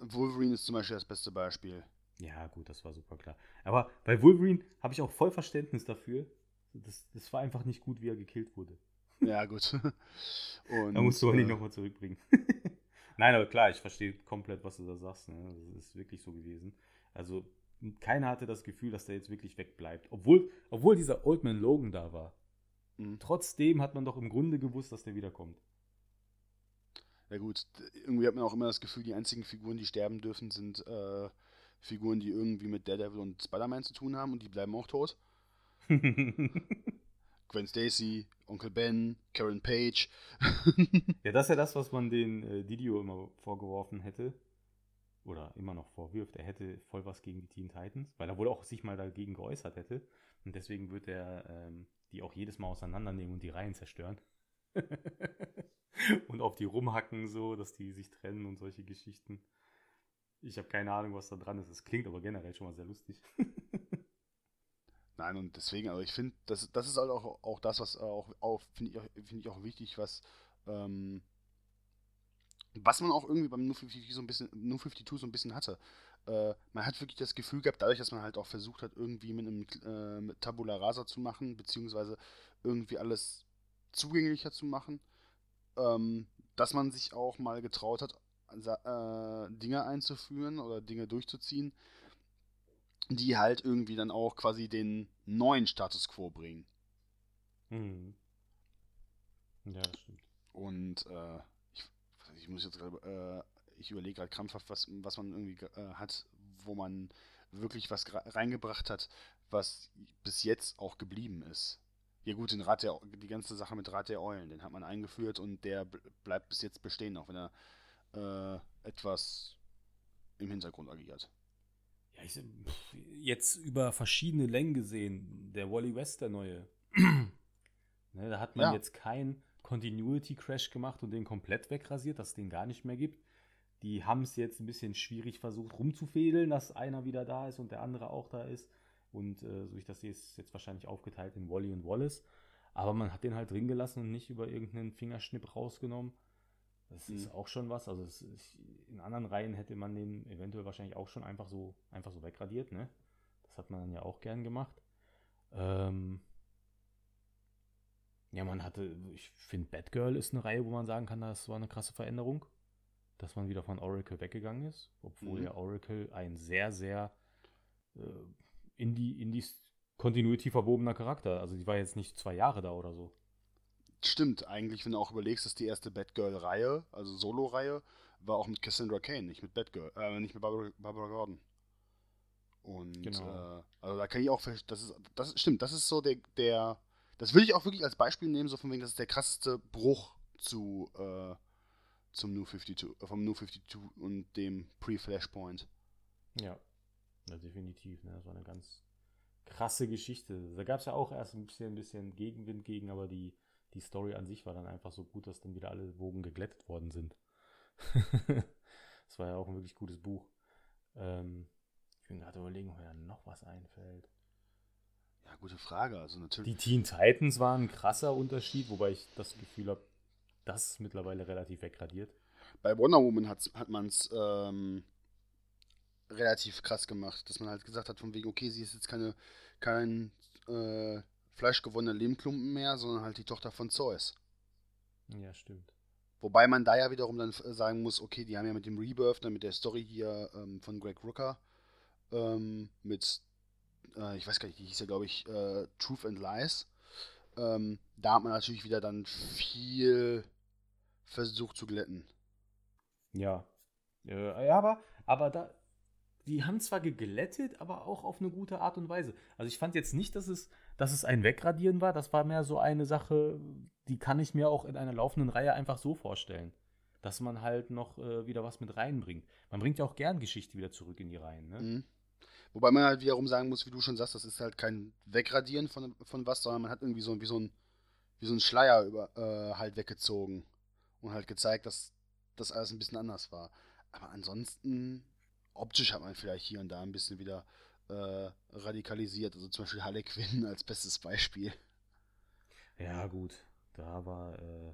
äh, Wolverine ist zum Beispiel das beste Beispiel. Ja, gut, das war super klar. Aber bei Wolverine habe ich auch voll Verständnis dafür. Das, das war einfach nicht gut, wie er gekillt wurde. Ja, gut. Und, da musst du auch nicht äh, nochmal zurückbringen. Nein, aber klar, ich verstehe komplett, was du da sagst. Ne? Das ist wirklich so gewesen. Also, keiner hatte das Gefühl, dass der jetzt wirklich wegbleibt. Obwohl, obwohl dieser Old Man Logan da war. Mhm. Trotzdem hat man doch im Grunde gewusst, dass der wiederkommt. Ja gut, irgendwie hat man auch immer das Gefühl, die einzigen Figuren, die sterben dürfen, sind äh, Figuren, die irgendwie mit Daredevil und Spider-Man zu tun haben und die bleiben auch tot. Gwen Stacy, Onkel Ben, Karen Page. ja, das ist ja das, was man den äh, Didio immer vorgeworfen hätte. Oder immer noch vorwirft. Er hätte voll was gegen die Teen Titans, weil er wohl auch sich mal dagegen geäußert hätte. Und deswegen wird er ähm, die auch jedes Mal auseinandernehmen und die Reihen zerstören. und auf die rumhacken, so, dass die sich trennen und solche Geschichten. Ich habe keine Ahnung, was da dran ist. Es klingt aber generell schon mal sehr lustig. Nein, und deswegen, also ich finde, das, das ist halt auch, auch das, was auch, auch finde ich, find ich auch wichtig, was, ähm, was man auch irgendwie beim New 52 so ein bisschen, New 52 so ein bisschen hatte. Äh, man hat wirklich das Gefühl gehabt, dadurch, dass man halt auch versucht hat, irgendwie mit einem äh, mit Tabula Rasa zu machen, beziehungsweise irgendwie alles zugänglicher zu machen, ähm, dass man sich auch mal getraut hat, äh, Dinge einzuführen oder Dinge durchzuziehen, die halt irgendwie dann auch quasi den neuen Status quo bringen. Mhm. Ja, das stimmt. Und äh, ich, ich, muss jetzt gerade, äh, ich überlege gerade krampfhaft, was, was man irgendwie äh, hat, wo man wirklich was reingebracht hat, was bis jetzt auch geblieben ist. Ja gut, den Rat der, die ganze Sache mit Rat der Eulen, den hat man eingeführt und der bleibt bis jetzt bestehen, auch wenn er äh, etwas im Hintergrund agiert. Ja, ich, jetzt über verschiedene Längen gesehen, der Wally West, der neue. ne, da hat man ja. jetzt keinen Continuity Crash gemacht und den komplett wegrasiert, dass es den gar nicht mehr gibt. Die haben es jetzt ein bisschen schwierig versucht rumzufädeln, dass einer wieder da ist und der andere auch da ist. Und äh, so ich das sehe, ist es jetzt wahrscheinlich aufgeteilt in Wally und Wallace. Aber man hat den halt drin gelassen und nicht über irgendeinen Fingerschnipp rausgenommen. Das mhm. ist auch schon was. Also ist, in anderen Reihen hätte man den eventuell wahrscheinlich auch schon einfach so, einfach so wegradiert, ne? Das hat man dann ja auch gern gemacht. Ähm ja, man hatte, ich finde, Batgirl ist eine Reihe, wo man sagen kann, das war eine krasse Veränderung, dass man wieder von Oracle weggegangen ist, obwohl mhm. ja Oracle ein sehr, sehr äh, in die, in die Continuity verwobener Charakter. Also die war jetzt nicht zwei Jahre da oder so. Stimmt, eigentlich, wenn du auch überlegst, dass die erste Batgirl-Reihe, also Solo-Reihe, war auch mit Cassandra Kane, nicht mit Batgirl, äh, nicht mit Barbara, Barbara Gordon. Und genau. äh, also da kann ich auch, das ist, das ist, stimmt, das ist so der, der, das will ich auch wirklich als Beispiel nehmen, so von wegen, das ist der krasseste Bruch zu, äh, zum New 52, äh, vom New 52 und dem Pre-Flashpoint. Ja, ja, definitiv, ne? das war eine ganz krasse Geschichte. Da gab es ja auch erst ein bisschen, ein bisschen Gegenwind gegen, aber die, die Story an sich war dann einfach so gut, dass dann wieder alle Wogen geglättet worden sind. das war ja auch ein wirklich gutes Buch. Ähm, ich bin gerade überlegen, ob mir noch was einfällt. Ja, gute Frage. Also natürlich. Die Teen Titans waren ein krasser Unterschied, wobei ich das Gefühl habe, das ist mittlerweile relativ wegradiert. Bei Wonder Woman hat man es ähm, relativ krass gemacht, dass man halt gesagt hat, von wegen, okay, sie ist jetzt keine, kein äh, fleischgewonnener Lehmklumpen mehr, sondern halt die Tochter von Zeus. Ja, stimmt. Wobei man da ja wiederum dann äh, sagen muss, okay, die haben ja mit dem Rebirth, dann mit der Story hier ähm, von Greg Rooker, ähm, mit, äh, ich weiß gar nicht, die hieß ja, glaube ich, äh, Truth and Lies. Ähm, da hat man natürlich wieder dann viel versucht zu glätten. Ja. Äh, ja, aber, aber da, die haben zwar geglättet, aber auch auf eine gute Art und Weise. Also ich fand jetzt nicht, dass es, dass es ein Wegradieren war. Das war mehr so eine Sache, die kann ich mir auch in einer laufenden Reihe einfach so vorstellen. Dass man halt noch äh, wieder was mit reinbringt. Man bringt ja auch gern Geschichte wieder zurück in die Reihen. Ne? Mhm. Wobei man halt wiederum sagen muss, wie du schon sagst, das ist halt kein Wegradieren von, von was, sondern man hat irgendwie so wie so ein, wie so ein Schleier über, äh, halt weggezogen und halt gezeigt, dass das alles ein bisschen anders war. Aber ansonsten, optisch hat man vielleicht hier und da ein bisschen wieder äh, radikalisiert. Also zum Beispiel Harley Quinn als bestes Beispiel. Ja, gut. Da war äh,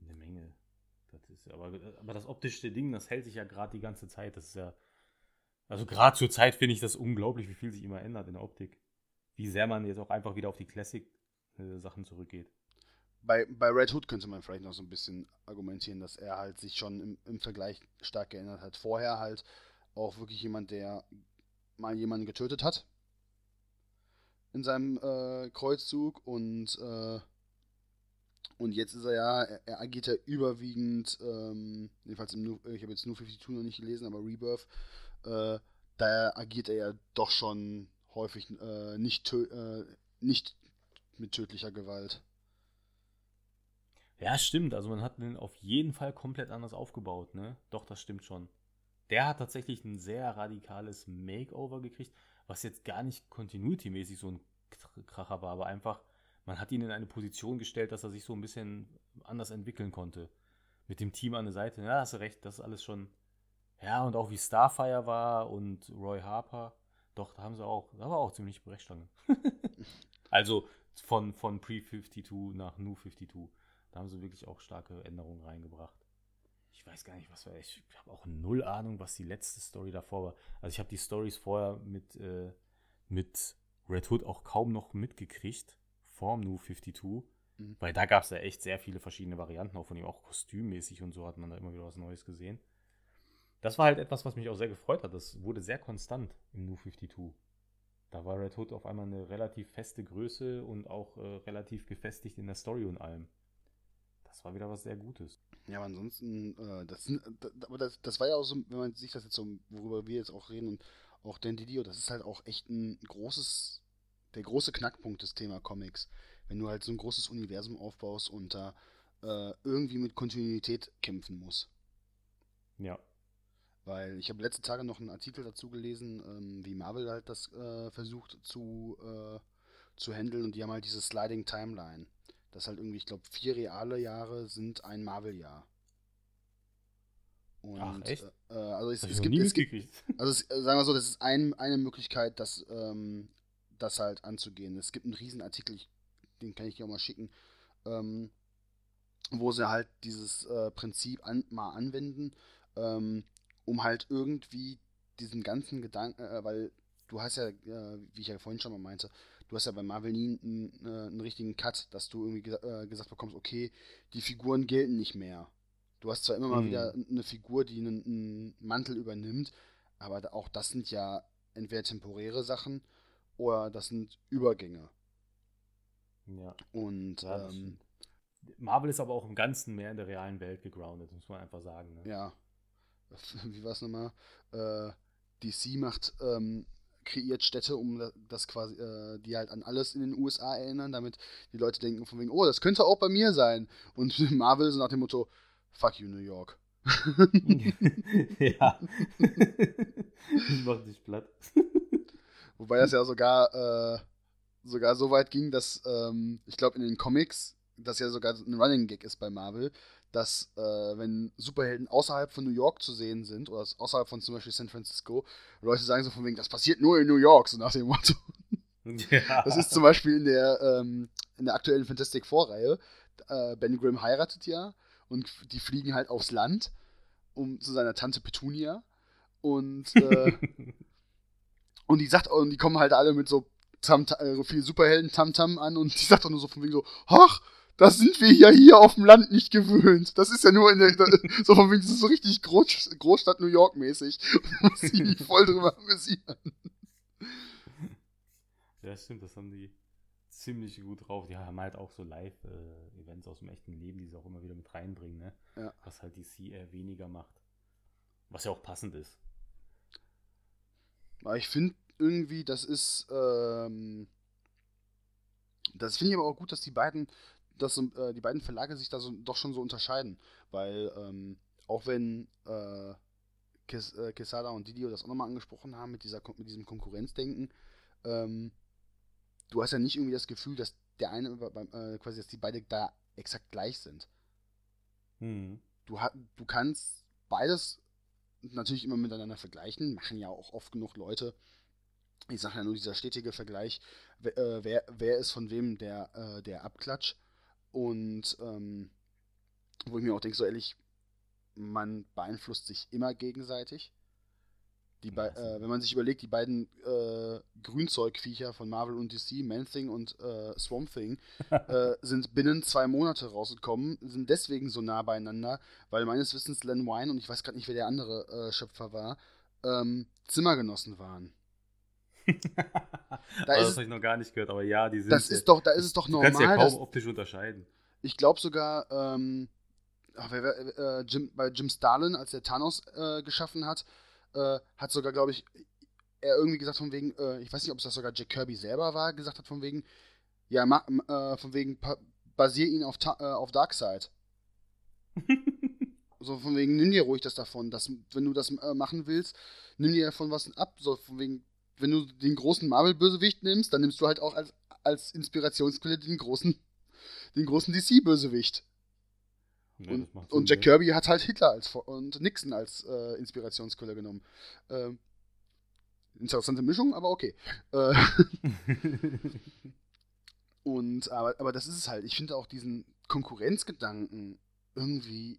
eine Menge. Das ist, aber, aber das optische Ding, das hält sich ja gerade die ganze Zeit. Das ist ja. Also gerade zur Zeit finde ich das unglaublich, wie viel sich immer ändert in der Optik. Wie sehr man jetzt auch einfach wieder auf die Classic-Sachen äh, zurückgeht. Bei, bei Red Hood könnte man vielleicht noch so ein bisschen argumentieren, dass er halt sich schon im, im Vergleich stark geändert hat. Vorher halt auch wirklich jemand, der mal jemanden getötet hat in seinem äh, Kreuzzug und äh, und jetzt ist er ja, er, er agiert ja überwiegend, ähm, jedenfalls im New, ich habe jetzt New 52 noch nicht gelesen, aber Rebirth, äh, da agiert er ja doch schon häufig äh, nicht, äh, nicht mit tödlicher Gewalt. Ja, stimmt. Also man hat den auf jeden Fall komplett anders aufgebaut, ne? Doch, das stimmt schon. Der hat tatsächlich ein sehr radikales Makeover gekriegt, was jetzt gar nicht continuity-mäßig so ein Kracher war, aber einfach, man hat ihn in eine Position gestellt, dass er sich so ein bisschen anders entwickeln konnte. Mit dem Team an der Seite. Ja, hast du recht, das ist alles schon. Ja, und auch wie Starfire war und Roy Harper. Doch, da haben sie auch, da war auch ziemlich Brechstange. also von, von Pre-52 nach New 52. Da haben sie wirklich auch starke Änderungen reingebracht. Ich weiß gar nicht, was war. Ich habe auch null Ahnung, was die letzte Story davor war. Also ich habe die Stories vorher mit, äh, mit Red Hood auch kaum noch mitgekriegt. Vorm New 52. Mhm. Weil da gab es ja echt sehr viele verschiedene Varianten, auch von ihm, auch kostümmäßig und so hat man da immer wieder was Neues gesehen. Das war halt etwas, was mich auch sehr gefreut hat. Das wurde sehr konstant im New 52. Da war Red Hood auf einmal eine relativ feste Größe und auch äh, relativ gefestigt in der Story und allem. Das war wieder was sehr Gutes. Ja, aber ansonsten, äh, das, aber das, das war ja auch so, wenn man sich das jetzt so, worüber wir jetzt auch reden und auch Dan Didio, das ist halt auch echt ein großes, der große Knackpunkt des Thema Comics. Wenn du halt so ein großes Universum aufbaust und da äh, irgendwie mit Kontinuität kämpfen musst. Ja. Weil ich habe letzte Tage noch einen Artikel dazu gelesen, ähm, wie Marvel halt das äh, versucht zu, äh, zu handeln und die haben halt diese Sliding Timeline dass halt irgendwie, ich glaube, vier reale Jahre sind ein Marvel-Jahr. Und, Ach, echt? Äh, also es, es gibt, es gibt, also es, äh, sagen wir so, das ist ein, eine Möglichkeit, das, ähm, das halt anzugehen. Es gibt einen riesen Artikel, ich, den kann ich dir auch mal schicken, ähm, wo sie halt dieses äh, Prinzip an, mal anwenden, ähm, um halt irgendwie diesen ganzen Gedanken, äh, weil du hast ja, äh, wie ich ja vorhin schon mal meinte, du hast ja bei Marvel nie einen, äh, einen richtigen Cut, dass du irgendwie äh, gesagt bekommst, okay, die Figuren gelten nicht mehr. Du hast zwar immer mal mhm. wieder eine Figur, die einen, einen, Mantel übernimmt, aber auch das sind ja entweder temporäre Sachen oder das sind Übergänge. Ja. Und ja, ähm, Marvel ist aber auch im Ganzen mehr in der realen Welt gegroundet, muss man einfach sagen. Ne? Ja. Wie war es nochmal? Äh, DC macht ähm, kreiert Städte, um das quasi, äh, die halt an alles in den USA erinnern, damit die Leute denken von wegen, oh, das könnte auch bei mir sein. Und Marvel so nach dem Motto, fuck you, New York. ja. ich mach dich platt. Wobei das ja sogar, äh, sogar so weit ging, dass ähm, ich glaube in den Comics, das ja sogar ein Running Gag ist bei Marvel, dass äh, wenn Superhelden außerhalb von New York zu sehen sind, oder außerhalb von zum Beispiel San Francisco, Leute sagen so von wegen, das passiert nur in New York, so nach dem Motto. Ja. Das ist zum Beispiel in der, ähm, in der aktuellen Fantastic Four-Reihe. Äh, ben Grimm heiratet ja und die fliegen halt aufs Land um zu seiner Tante Petunia. Und, äh, und die sagt, und die kommen halt alle mit so Tam, äh, viel Superhelden Tamtam an und die sagt auch nur so von wegen so, ach, das sind wir ja hier auf dem Land nicht gewöhnt. Das ist ja nur in der, so von wegen, so richtig Groß, Großstadt New York mäßig. muss ich mich voll drüber amüsieren. Ja, stimmt, das haben die ziemlich gut drauf. Die haben halt auch so Live-Events aus dem echten Leben, die sie auch immer wieder mit reinbringen, ne? Ja. Was halt DC eher weniger macht. Was ja auch passend ist. Aber ich finde irgendwie, das ist, ähm, das finde ich aber auch gut, dass die beiden dass äh, die beiden Verlage sich da so, doch schon so unterscheiden. Weil ähm, auch wenn äh, Kes, äh, Quesada und Didio das auch nochmal angesprochen haben mit, dieser, mit diesem Konkurrenzdenken. Ähm, du hast ja nicht irgendwie das Gefühl, dass der eine, äh, quasi, dass die beide da exakt gleich sind. Hm. Du, du kannst beides natürlich immer miteinander vergleichen, machen ja auch oft genug Leute. Ich sage ja nur dieser stetige Vergleich, wer, äh, wer, wer ist von wem der, äh, der Abklatsch. Und ähm, wo ich mir auch denke, so ehrlich, man beeinflusst sich immer gegenseitig. Die äh, wenn man sich überlegt, die beiden äh, Grünzeugviecher von Marvel und DC, Man-Thing und äh, Swamp Thing, äh, sind binnen zwei Monate rausgekommen, sind deswegen so nah beieinander, weil meines Wissens Len Wein und ich weiß gerade nicht, wer der andere äh, Schöpfer war, ähm, Zimmergenossen waren. da das habe ich noch gar nicht gehört, aber ja, die sind. Das ist doch, da ist es doch normal. Du kannst ja kaum optisch unterscheiden. Ich glaube sogar, ähm, ach, wer, wer, äh, Jim, bei Jim Starlin, als er Thanos äh, geschaffen hat, äh, hat sogar, glaube ich, er irgendwie gesagt von wegen, äh, ich weiß nicht, ob es das sogar Jack Kirby selber war, gesagt hat von wegen, ja, äh, von wegen, basier ihn auf, äh, auf Darkseid. so von wegen, nimm dir ruhig das davon, dass, wenn du das äh, machen willst, nimm dir davon was ab, so von wegen, wenn du den großen Marvel-Bösewicht nimmst, dann nimmst du halt auch als, als Inspirationsquelle den großen, den großen DC-Bösewicht. Nee, und, und, Jack Kirby hat halt Hitler als und Nixon als äh, Inspirationsquelle genommen. Ähm, interessante Mischung, aber okay. Äh, und aber, aber das ist es halt. Ich finde auch diesen Konkurrenzgedanken irgendwie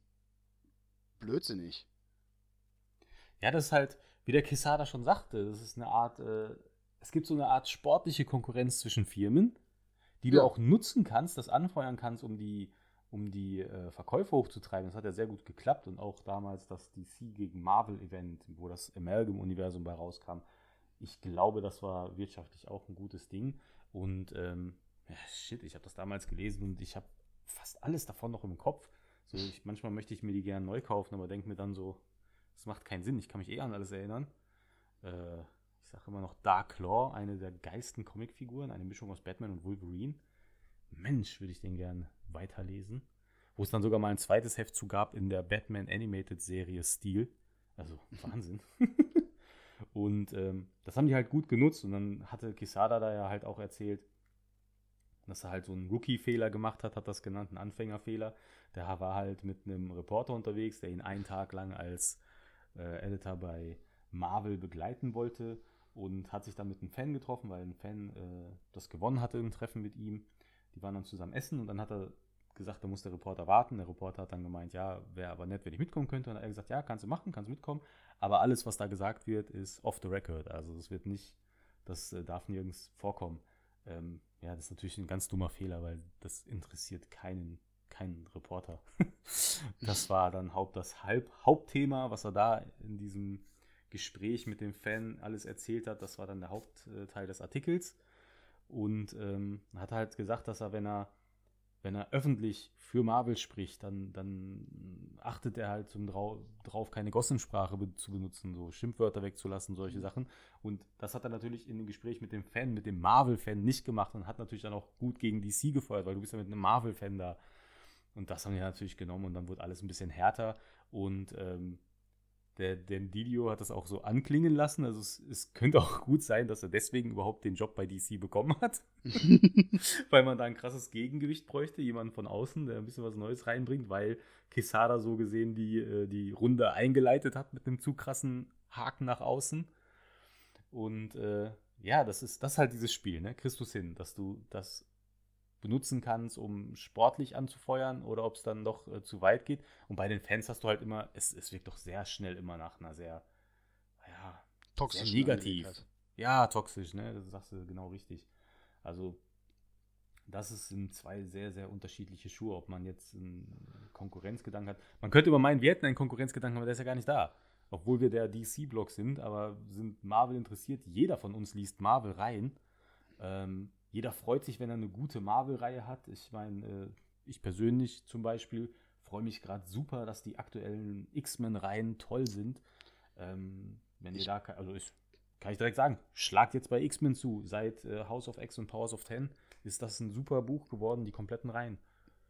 blödsinnig. Ja, das ist halt, wie der Quesada schon sagte, das ist eine Art, äh, es gibt so eine Art sportliche Konkurrenz zwischen Firmen, die ja. du auch nutzen kannst, das anfeuern kannst, um die um die äh, Verkäufe hochzutreiben. Das hat ja sehr gut geklappt und auch damals das DC gegen Marvel-Event, wo das Amalgam-Universum bei rauskam. Ich glaube, das war wirtschaftlich auch ein gutes Ding. Und ähm, ja, shit, ich habe das damals gelesen und ich habe fast alles davon noch im Kopf. So, ich, manchmal möchte ich mir die gerne neu kaufen, aber denke mir dann so, das macht keinen Sinn. Ich kann mich eh an alles erinnern. Äh, ich sage immer noch Dark Claw, eine der geilsten Comicfiguren, eine Mischung aus Batman und Wolverine. Mensch, würde ich den gern weiterlesen. Wo es dann sogar mal ein zweites Heft zu gab in der Batman Animated Serie Stil. Also Wahnsinn. und ähm, das haben die halt gut genutzt. Und dann hatte Kisada da ja halt auch erzählt, dass er halt so einen Rookie-Fehler gemacht hat, hat das genannt, einen Anfängerfehler. Der war halt mit einem Reporter unterwegs, der ihn einen Tag lang als äh, Editor bei Marvel begleiten wollte und hat sich dann mit einem Fan getroffen, weil ein Fan äh, das gewonnen hatte im Treffen mit ihm. Die waren dann zusammen essen und dann hat er gesagt, da muss der Reporter warten. Der Reporter hat dann gemeint, ja, wäre aber nett, wenn ich mitkommen könnte. Und dann hat er gesagt, ja, kannst du machen, kannst du mitkommen. Aber alles, was da gesagt wird, ist off the record. Also das wird nicht, das äh, darf nirgends vorkommen. Ähm, ja, das ist natürlich ein ganz dummer Fehler, weil das interessiert keinen, keinen Reporter. das war dann Haupt, das Halb, Hauptthema, was er da in diesem Gespräch mit dem Fan alles erzählt hat. Das war dann der Hauptteil des Artikels und ähm, hat halt gesagt, dass er, wenn er, wenn er öffentlich für Marvel spricht, dann, dann achtet er halt zum Drau drauf, keine Gossensprache be zu benutzen, so Schimpfwörter wegzulassen, solche Sachen. Und das hat er natürlich in dem Gespräch mit dem Fan, mit dem Marvel-Fan nicht gemacht und hat natürlich dann auch gut gegen DC gefeuert, weil du bist ja mit einem Marvel-Fan da. Und das haben die natürlich genommen und dann wurde alles ein bisschen härter. Und ähm, der, der Didio hat das auch so anklingen lassen. Also es, es, könnte auch gut sein, dass er deswegen überhaupt den Job bei DC bekommen hat. weil man da ein krasses Gegengewicht bräuchte, jemanden von außen, der ein bisschen was Neues reinbringt, weil Quesada so gesehen die, äh, die Runde eingeleitet hat mit einem zu krassen Haken nach außen. Und äh, ja, das ist, das ist halt dieses Spiel, ne? Christus hin, dass du das benutzen kannst, um sportlich anzufeuern oder ob es dann doch äh, zu weit geht. Und bei den Fans hast du halt immer, es, es wirkt doch sehr schnell immer nach einer sehr, ja, toxisch negativ. Ja, toxisch, ne? Das sagst du genau richtig. Also, das sind zwei sehr, sehr unterschiedliche Schuhe, ob man jetzt einen Konkurrenzgedanken hat. Man könnte über meinen, wir hätten einen Konkurrenzgedanken, aber der ist ja gar nicht da. Obwohl wir der DC-Block sind, aber sind Marvel interessiert. Jeder von uns liest Marvel rein. Ähm, jeder freut sich, wenn er eine gute Marvel-Reihe hat. Ich meine, äh, ich persönlich zum Beispiel freue mich gerade super, dass die aktuellen X-Men-Reihen toll sind. Ähm, wenn ihr da, also ich, kann ich direkt sagen, schlagt jetzt bei X-Men zu. Seit äh, House of X und Powers of Ten ist das ein super Buch geworden, die kompletten Reihen.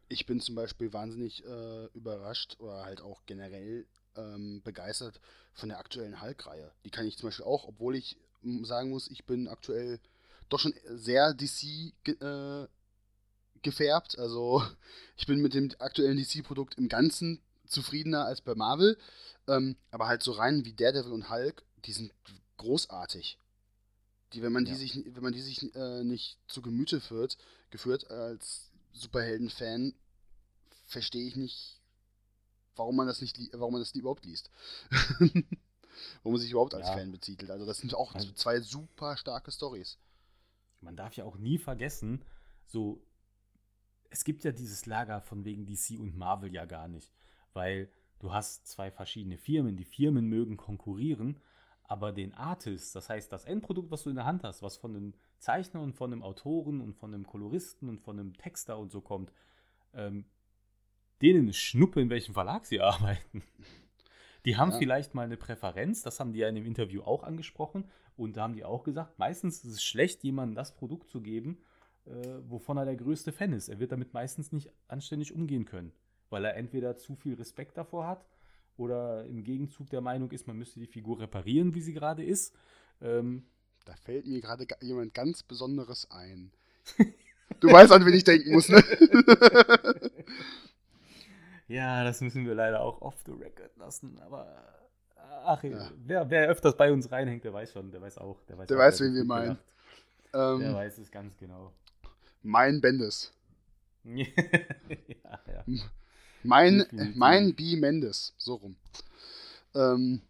Ich bin zum Beispiel wahnsinnig äh, überrascht oder halt auch generell ähm, begeistert von der aktuellen Hulk-Reihe. Die kann ich zum Beispiel auch, obwohl ich sagen muss, ich bin aktuell doch schon sehr DC äh, gefärbt. Also ich bin mit dem aktuellen DC-Produkt im Ganzen zufriedener als bei Marvel. Ähm, aber halt so rein wie Daredevil und Hulk, die sind großartig. Die, wenn man ja. die sich, wenn man die sich äh, nicht zu Gemüte führt, geführt als Superhelden-Fan, verstehe ich nicht, warum man das nicht, warum man das überhaupt liest. warum man sich überhaupt als ja. Fan betitelt. Also das sind auch also, zwei super starke Stories. Man darf ja auch nie vergessen, so es gibt ja dieses Lager von wegen DC und Marvel ja gar nicht, weil du hast zwei verschiedene Firmen, die Firmen mögen konkurrieren, aber den Artist, das heißt das Endprodukt, was du in der Hand hast, was von einem Zeichner und von einem Autoren und von einem Koloristen und von einem Texter und so kommt, ähm, denen ist Schnuppe, in welchem Verlag sie arbeiten. Die haben ja. vielleicht mal eine Präferenz, das haben die ja in dem Interview auch angesprochen und da haben die auch gesagt, meistens ist es schlecht, jemandem das Produkt zu geben, äh, wovon er der größte Fan ist. Er wird damit meistens nicht anständig umgehen können, weil er entweder zu viel Respekt davor hat oder im Gegenzug der Meinung ist, man müsste die Figur reparieren, wie sie gerade ist. Ähm, da fällt mir gerade jemand ganz Besonderes ein. Du weißt, an wen ich denken muss, ne? ja, das müssen wir leider auch off the record lassen, aber ach, ja. wer, wer öfters bei uns reinhängt, der weiß schon, der weiß auch. Der weiß, der auch, weiß wen wir meinen. Ähm, der weiß es ganz genau. Mein Bendis. ja, ja. Mein, mein B. Mendes, so rum. Ähm,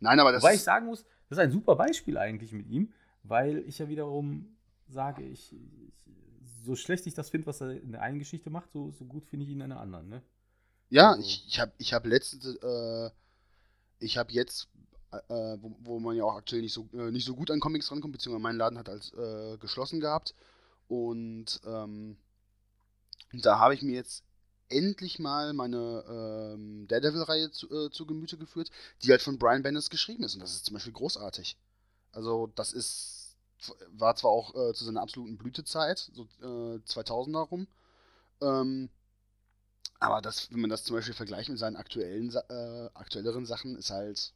nein, aber das. Wobei ich sagen muss, das ist ein super Beispiel eigentlich mit ihm, weil ich ja wiederum sage, ich, ich so schlecht ich das finde, was er in der einen Geschichte macht, so, so gut finde ich ihn in einer anderen, ne? Ja, also, ich, ich habe ich hab letztens, äh, ich habe jetzt, äh, wo, wo, man ja auch aktuell nicht so, äh, nicht so gut an Comics rankommt, beziehungsweise mein Laden hat als äh, geschlossen gehabt und ähm, da habe ich mir jetzt endlich mal meine ähm, Daredevil-Reihe zu, äh, zu, Gemüte geführt, die halt von Brian Bendis geschrieben ist. Und das ist zum Beispiel großartig. Also, das ist, war zwar auch äh, zu seiner absoluten Blütezeit, so äh, 2000er rum, ähm, aber das, wenn man das zum Beispiel vergleicht mit seinen aktuellen, äh, aktuelleren Sachen, ist halt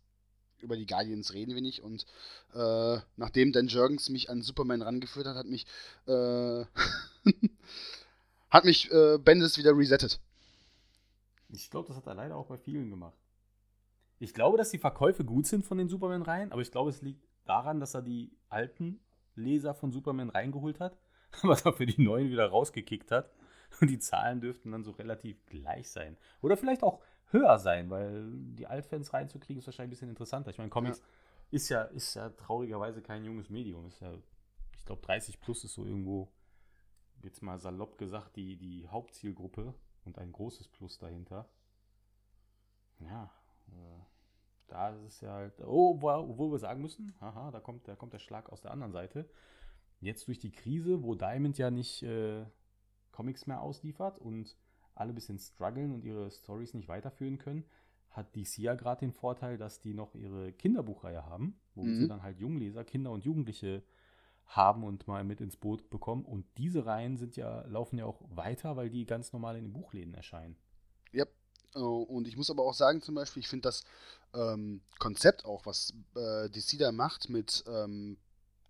über die Guardians reden wir nicht. Und äh, nachdem Dan Jurgens mich an Superman rangeführt hat, hat mich äh, hat mich äh, Bendis wieder resettet. Ich glaube, das hat er leider auch bei vielen gemacht. Ich glaube, dass die Verkäufe gut sind von den Superman-Reihen, aber ich glaube, es liegt daran, dass er die alten Leser von Superman reingeholt hat, aber dafür die neuen wieder rausgekickt hat. Und die Zahlen dürften dann so relativ gleich sein. Oder vielleicht auch höher sein, weil die Altfans reinzukriegen ist wahrscheinlich ein bisschen interessanter. Ich meine, Comics ja. ist ja ist ja traurigerweise kein junges Medium. Ist ja, ich glaube, 30 plus ist so irgendwo jetzt mal salopp gesagt, die, die Hauptzielgruppe und ein großes Plus dahinter. Ja, äh, da ist es ja halt, oh, wo, wir sagen müssen, haha, da kommt, da kommt der Schlag aus der anderen Seite. Jetzt durch die Krise, wo Diamond ja nicht äh, Comics mehr ausliefert und alle ein bisschen strugglen und ihre Stories nicht weiterführen können, hat DC ja gerade den Vorteil, dass die noch ihre Kinderbuchreihe haben, wo mhm. sie dann halt Jungleser, Kinder und Jugendliche haben und mal mit ins Boot bekommen. Und diese Reihen sind ja, laufen ja auch weiter, weil die ganz normal in den Buchläden erscheinen. Ja, oh, und ich muss aber auch sagen, zum Beispiel, ich finde das ähm, Konzept auch, was äh, DC da macht mit ähm,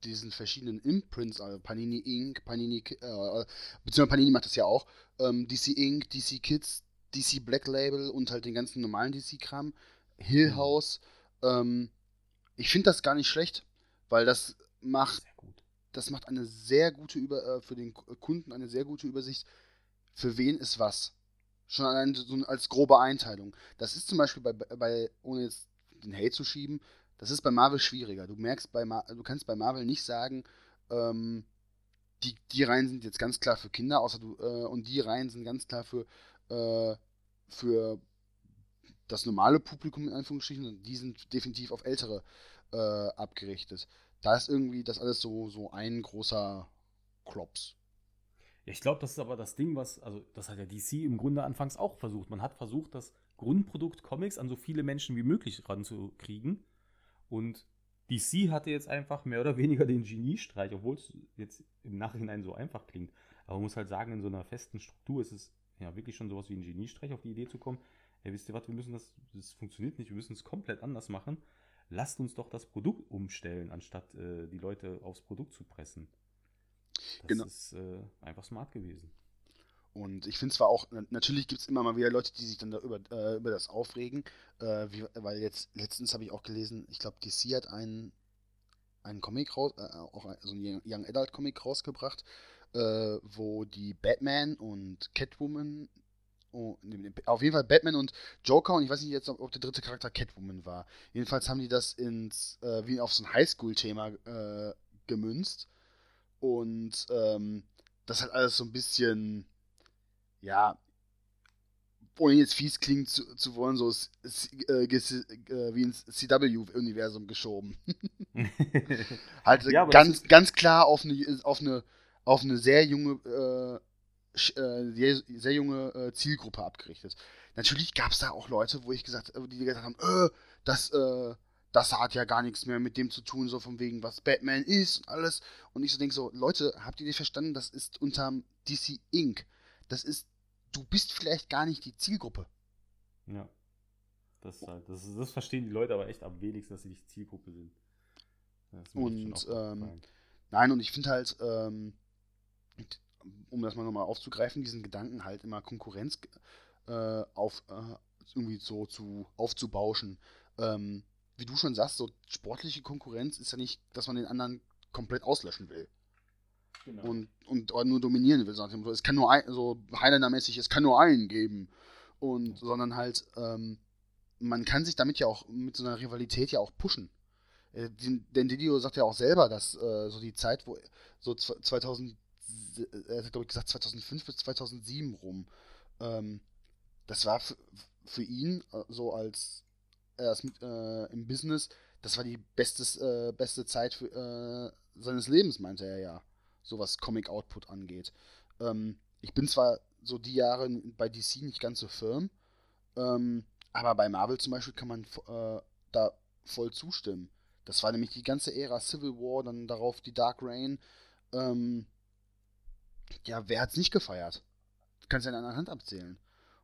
diesen verschiedenen Imprints, also Panini Inc., Panini, äh, beziehungsweise Panini macht das ja auch, ähm, DC Inc., DC Kids, DC Black Label und halt den ganzen normalen DC-Kram, Hill mhm. House. Ähm, ich finde das gar nicht schlecht, weil das macht das macht eine sehr gute Über äh, für den Kunden eine sehr gute Übersicht, für wen ist was. Schon allein so als grobe Einteilung. Das ist zum Beispiel bei, bei ohne jetzt den Hate zu schieben, das ist bei Marvel schwieriger. Du merkst bei Mar du kannst bei Marvel nicht sagen, ähm, die, die Reihen sind jetzt ganz klar für Kinder, außer du, äh, und die Reihen sind ganz klar für, äh, für das normale Publikum in Anführungsstrichen, und die sind definitiv auf Ältere äh, abgerichtet da ist irgendwie das alles so, so ein großer Klops. Ich glaube, das ist aber das Ding, was, also das hat ja DC im Grunde anfangs auch versucht. Man hat versucht, das Grundprodukt Comics an so viele Menschen wie möglich ranzukriegen. Und DC hatte jetzt einfach mehr oder weniger den Geniestreich, obwohl es jetzt im Nachhinein so einfach klingt. Aber man muss halt sagen, in so einer festen Struktur ist es ja wirklich schon sowas wie ein Geniestreich, auf die Idee zu kommen. ey, wisst ihr was, wir müssen das, das funktioniert nicht, wir müssen es komplett anders machen. Lasst uns doch das Produkt umstellen, anstatt äh, die Leute aufs Produkt zu pressen. Das genau. ist äh, einfach smart gewesen. Und ich finde zwar auch, natürlich gibt es immer mal wieder Leute, die sich dann da über, äh, über das aufregen, äh, wie, weil jetzt letztens habe ich auch gelesen, ich glaube, DC hat einen, einen Comic raus, äh, auch so einen Young Adult Comic rausgebracht, äh, wo die Batman und Catwoman, oh, auf jeden Fall Batman und Joker und ich weiß nicht jetzt, ob, ob der dritte Charakter Catwoman war. Jedenfalls haben die das ins, äh, wie auf so ein Highschool-Thema äh, gemünzt und ähm, das hat alles so ein bisschen ja, ohne jetzt fies klingen zu, zu wollen, so äh, äh, wie ins CW-Universum geschoben. halt ja, ganz, ganz klar auf eine, auf eine, auf eine sehr junge, äh, äh sehr, sehr, junge äh, Zielgruppe abgerichtet. Natürlich gab es da auch Leute, wo ich gesagt, die gesagt haben, äh, das, das hat ja gar nichts mehr mit dem zu tun, so von wegen, was Batman ist und alles. Und ich so denke so, Leute, habt ihr nicht verstanden, das ist unterm DC Inc. Das ist du bist vielleicht gar nicht die Zielgruppe. Ja. Das ist halt, das, das verstehen die Leute aber echt am wenigsten, dass sie nicht Zielgruppe sind. Und ähm, nein, und ich finde halt, ähm, um das mal nochmal aufzugreifen, diesen Gedanken halt immer Konkurrenz äh, auf äh, irgendwie so zu aufzubauschen. Ähm, wie du schon sagst, so sportliche Konkurrenz ist ja nicht, dass man den anderen komplett auslöschen will. Genau. Und, und nur dominieren will. Sondern es kann nur ein, so Highlander-mäßig, es kann nur einen geben. Und, sondern halt, ähm, man kann sich damit ja auch, mit so einer Rivalität ja auch pushen. Äh, denn Didio sagt ja auch selber, dass äh, so die Zeit, wo so 2000, er hat glaube ich gesagt 2005 bis 2007 rum, ähm, das war für ihn äh, so als er ist mit, äh, im Business, das war die bestes, äh, beste Zeit für, äh, seines Lebens, meinte er ja so was Comic-Output angeht. Ähm, ich bin zwar so die Jahre bei DC nicht ganz so firm, ähm, aber bei Marvel zum Beispiel kann man äh, da voll zustimmen. Das war nämlich die ganze Ära Civil War, dann darauf die Dark Reign. Ähm, ja, wer hat's nicht gefeiert? Kannst ja in einer Hand abzählen.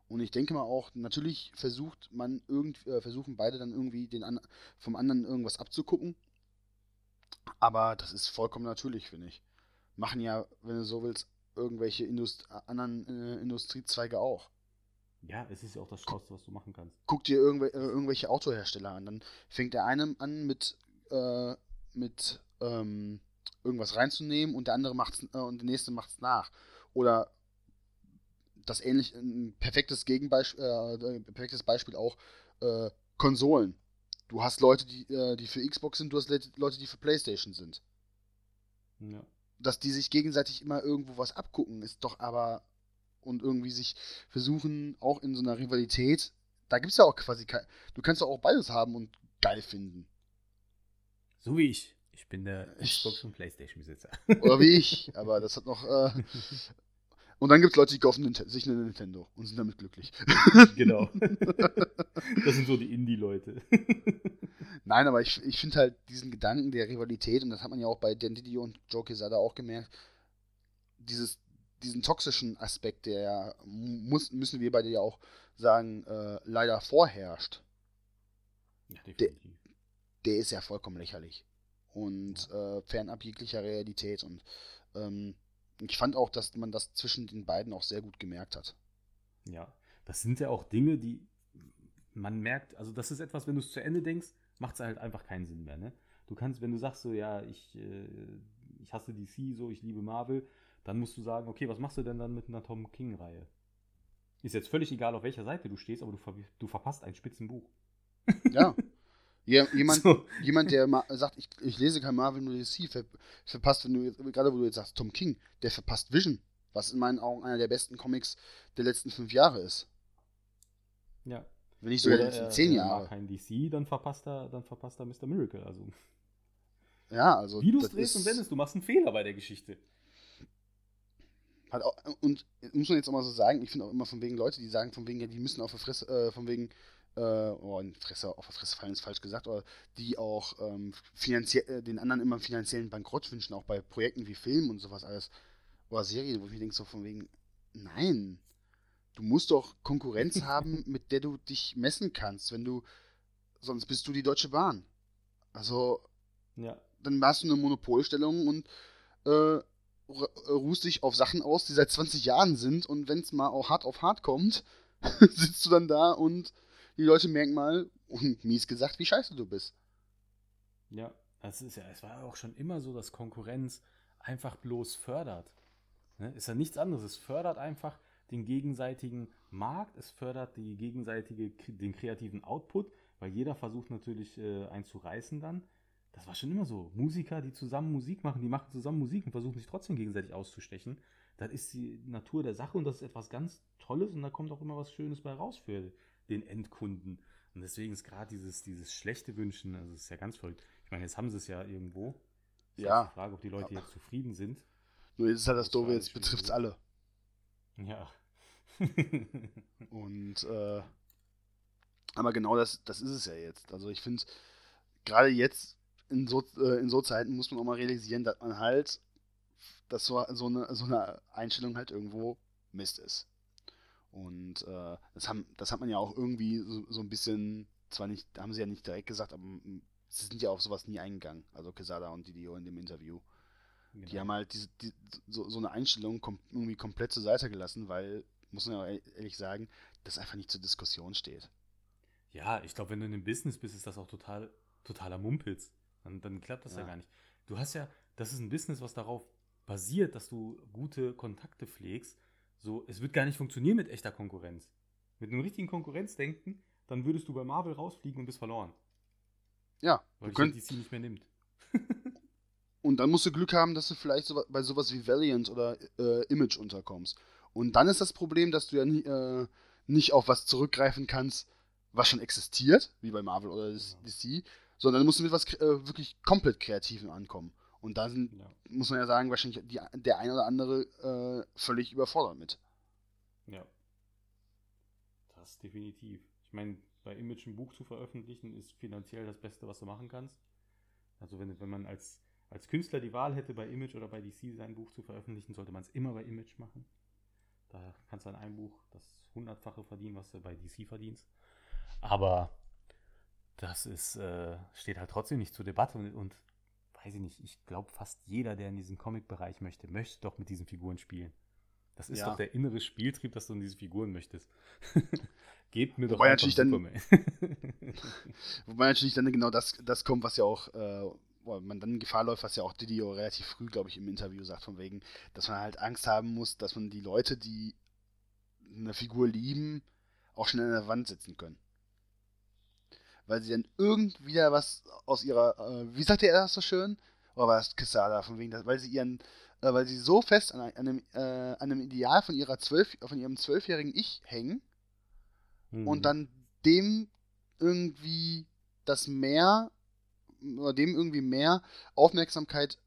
Und ich denke mal auch, natürlich versucht man irgendwie, äh, versuchen beide dann irgendwie den an, vom anderen irgendwas abzugucken. Aber das ist vollkommen natürlich, finde ich machen ja, wenn du so willst, irgendwelche Indust anderen äh, Industriezweige auch. Ja, es ist ja auch das Schlauste, was du machen kannst. Guck dir irgendw äh, irgendwelche Autohersteller an. Dann fängt der eine an mit, äh, mit ähm, irgendwas reinzunehmen und der andere macht's äh, und der nächste macht's nach. Oder das ähnlich, ein perfektes Gegenbeispiel, äh, perfektes Beispiel auch äh, Konsolen. Du hast Leute, die, äh, die für Xbox sind, du hast Leute, die für PlayStation sind. Ja dass die sich gegenseitig immer irgendwo was abgucken, ist doch aber und irgendwie sich versuchen, auch in so einer Rivalität, da gibt es ja auch quasi kein, du kannst doch auch beides haben und geil finden. So wie ich. Ich bin der Xbox- und Playstation-Besitzer. Oder wie ich, aber das hat noch. Äh, und dann gibt es Leute, die kaufen sich eine Nintendo und sind damit glücklich. Genau. Das sind so die Indie-Leute. Nein, aber ich, ich finde halt diesen Gedanken der Rivalität, und das hat man ja auch bei Dendidi und Joe Quesada auch gemerkt, dieses, diesen toxischen Aspekt, der ja, muss, müssen wir beide ja auch sagen, äh, leider vorherrscht. Ja, der, der, ist ja vollkommen lächerlich. Und ja. äh, fernab jeglicher Realität. Und ähm, ich fand auch, dass man das zwischen den beiden auch sehr gut gemerkt hat. Ja, das sind ja auch Dinge, die man merkt, also das ist etwas, wenn du es zu Ende denkst, macht es halt einfach keinen Sinn mehr. Ne? Du kannst, wenn du sagst so, ja, ich, äh, ich hasse DC, so, ich liebe Marvel, dann musst du sagen, okay, was machst du denn dann mit einer Tom King-Reihe? Ist jetzt völlig egal, auf welcher Seite du stehst, aber du, ver du verpasst ein Spitzenbuch. Ja. jemand, so. jemand, der sagt, ich, ich, lese kein Marvel, nur DC, ver verpasst, wenn du gerade wo du jetzt sagst, Tom King, der verpasst Vision, was in meinen Augen einer der besten Comics der letzten fünf Jahre ist. Ja, wenn nicht sogar Oder, zehn Jahre. Wenn er kein DC, dann verpasst er, dann verpasst er Mr. Miracle. Also. Ja, also. Wie du es drehst und wendest, du machst einen Fehler bei der Geschichte. Hat auch, und muss man jetzt auch mal so sagen, ich finde auch immer von wegen Leute, die sagen von wegen, ja, die müssen auf der Fresse, äh, von wegen, äh, oh, Fresse, auf der Fresse fallen ist falsch gesagt, aber die auch ähm, finanziell, äh, den anderen immer finanziellen Bankrott wünschen, auch bei Projekten wie Film und sowas alles, oder Serien, wo ich mir denke, so von wegen, nein, du musst doch Konkurrenz haben, mit der du dich messen kannst, wenn du, sonst bist du die Deutsche Bahn. Also, Ja. dann hast du eine Monopolstellung und äh, ruhst dich auf Sachen aus, die seit 20 Jahren sind und wenn es mal auch hart auf hart kommt, sitzt du dann da und die Leute merken mal, und mies gesagt, wie scheiße du bist. Ja, das ist ja, es war auch schon immer so, dass Konkurrenz einfach bloß fördert. Ne? Ist ja nichts anderes. Es fördert einfach den gegenseitigen Markt, es fördert die gegenseitige, den kreativen Output, weil jeder versucht natürlich äh, einen zu reißen dann. Das war schon immer so. Musiker, die zusammen Musik machen, die machen zusammen Musik und versuchen sich trotzdem gegenseitig auszustechen. Das ist die Natur der Sache und das ist etwas ganz Tolles und da kommt auch immer was Schönes bei raus für den Endkunden. Und deswegen ist gerade dieses, dieses schlechte Wünschen, also das ist ja ganz verrückt. Ich meine, jetzt haben sie es ja irgendwo. Ist Ja. Die Frage, ob die Leute jetzt zufrieden sind. Nur jetzt ist halt das Das Doofe, jetzt betrifft es alle. Ja. Und äh, aber genau das, das ist es ja jetzt. Also ich finde, gerade jetzt in so, äh, in so Zeiten muss man auch mal realisieren, dass man halt, dass so, so, eine, so eine Einstellung halt irgendwo Mist ist. Und äh, das, haben, das hat man ja auch irgendwie so, so ein bisschen, zwar nicht, haben sie ja nicht direkt gesagt, aber sie sind ja auf sowas nie eingegangen. Also Quesada und Didio in dem Interview. Die Genau. haben halt diese, die, so, so eine Einstellung kom irgendwie komplett zur Seite gelassen, weil, muss man ja e- ehrlich sagen, das einfach nicht zur Diskussion steht. Ja, ich glaube, wenn du in einem Business bist, ist das auch total, totaler Mumpitz. Dann, dann klappt das ja. Ja. gar nicht. Du hast ja, das ist ein Business, was darauf basiert, dass du gute Kontakte pflegst. So, es wird gar nicht funktionieren mit echter Konkurrenz. Mit einem richtigen Konkurrenzdenken, dann würdest du bei Marvel rausfliegen und bist verloren. Ja, Weil du könnt, DC nicht mehr nimmt. und dann musst du Glück haben, dass du vielleicht so, bei sowas wie Valiant oder äh, Image unterkommst. Und dann ist das Problem, dass du ja nie, äh, nicht auf was zurückgreifen kannst, was schon existiert, wie bei Marvel oder Genau. DC, sondern du musst mit was äh, wirklich komplett Kreativen ankommen. Und da sind, Ja. muss man ja sagen, wahrscheinlich die, der ein oder andere äh, völlig überfordert mit. Ja. Das definitiv. Ich meine, bei Image ein Buch zu veröffentlichen, ist finanziell das Beste, was du machen kannst. Also wenn, wenn man als, als Künstler die Wahl hätte, bei Image oder bei DC sein Buch zu veröffentlichen, sollte man es immer bei Image machen. Da kannst du an einem Buch das hundertfache verdienen, was du bei DC verdienst. Aber das ist, äh, steht halt trotzdem nicht zur Debatte und, und weiß ich nicht, ich glaube fast jeder, der in diesem Comic-Bereich möchte, möchte doch mit diesen Figuren spielen. Das ist Ja. doch der innere Spieltrieb, dass du in diese Figuren möchtest. Gebt mir doch Wobei einfach natürlich dann- Superman. Wobei natürlich dann genau das, das kommt, was ja auch, äh, wo man dann Gefahr läuft, was ja auch Didio relativ früh, glaube ich, im Interview sagt, von wegen, dass man halt Angst haben muss, dass man die Leute, die eine Figur lieben, auch schnell an der Wand sitzen können. Weil sie dann irgendwie wieder was aus ihrer, äh, wie sagte er das so schön? Oder war das Quesada, von wegen, weil sie ihren, äh, weil sie so fest an, ein- an, einem, äh, an einem Ideal von ihrer zwölf, von ihrem zwölfjährigen Ich hängen, Mhm. und dann dem irgendwie das mehr oder dem irgendwie mehr Aufmerksamkeit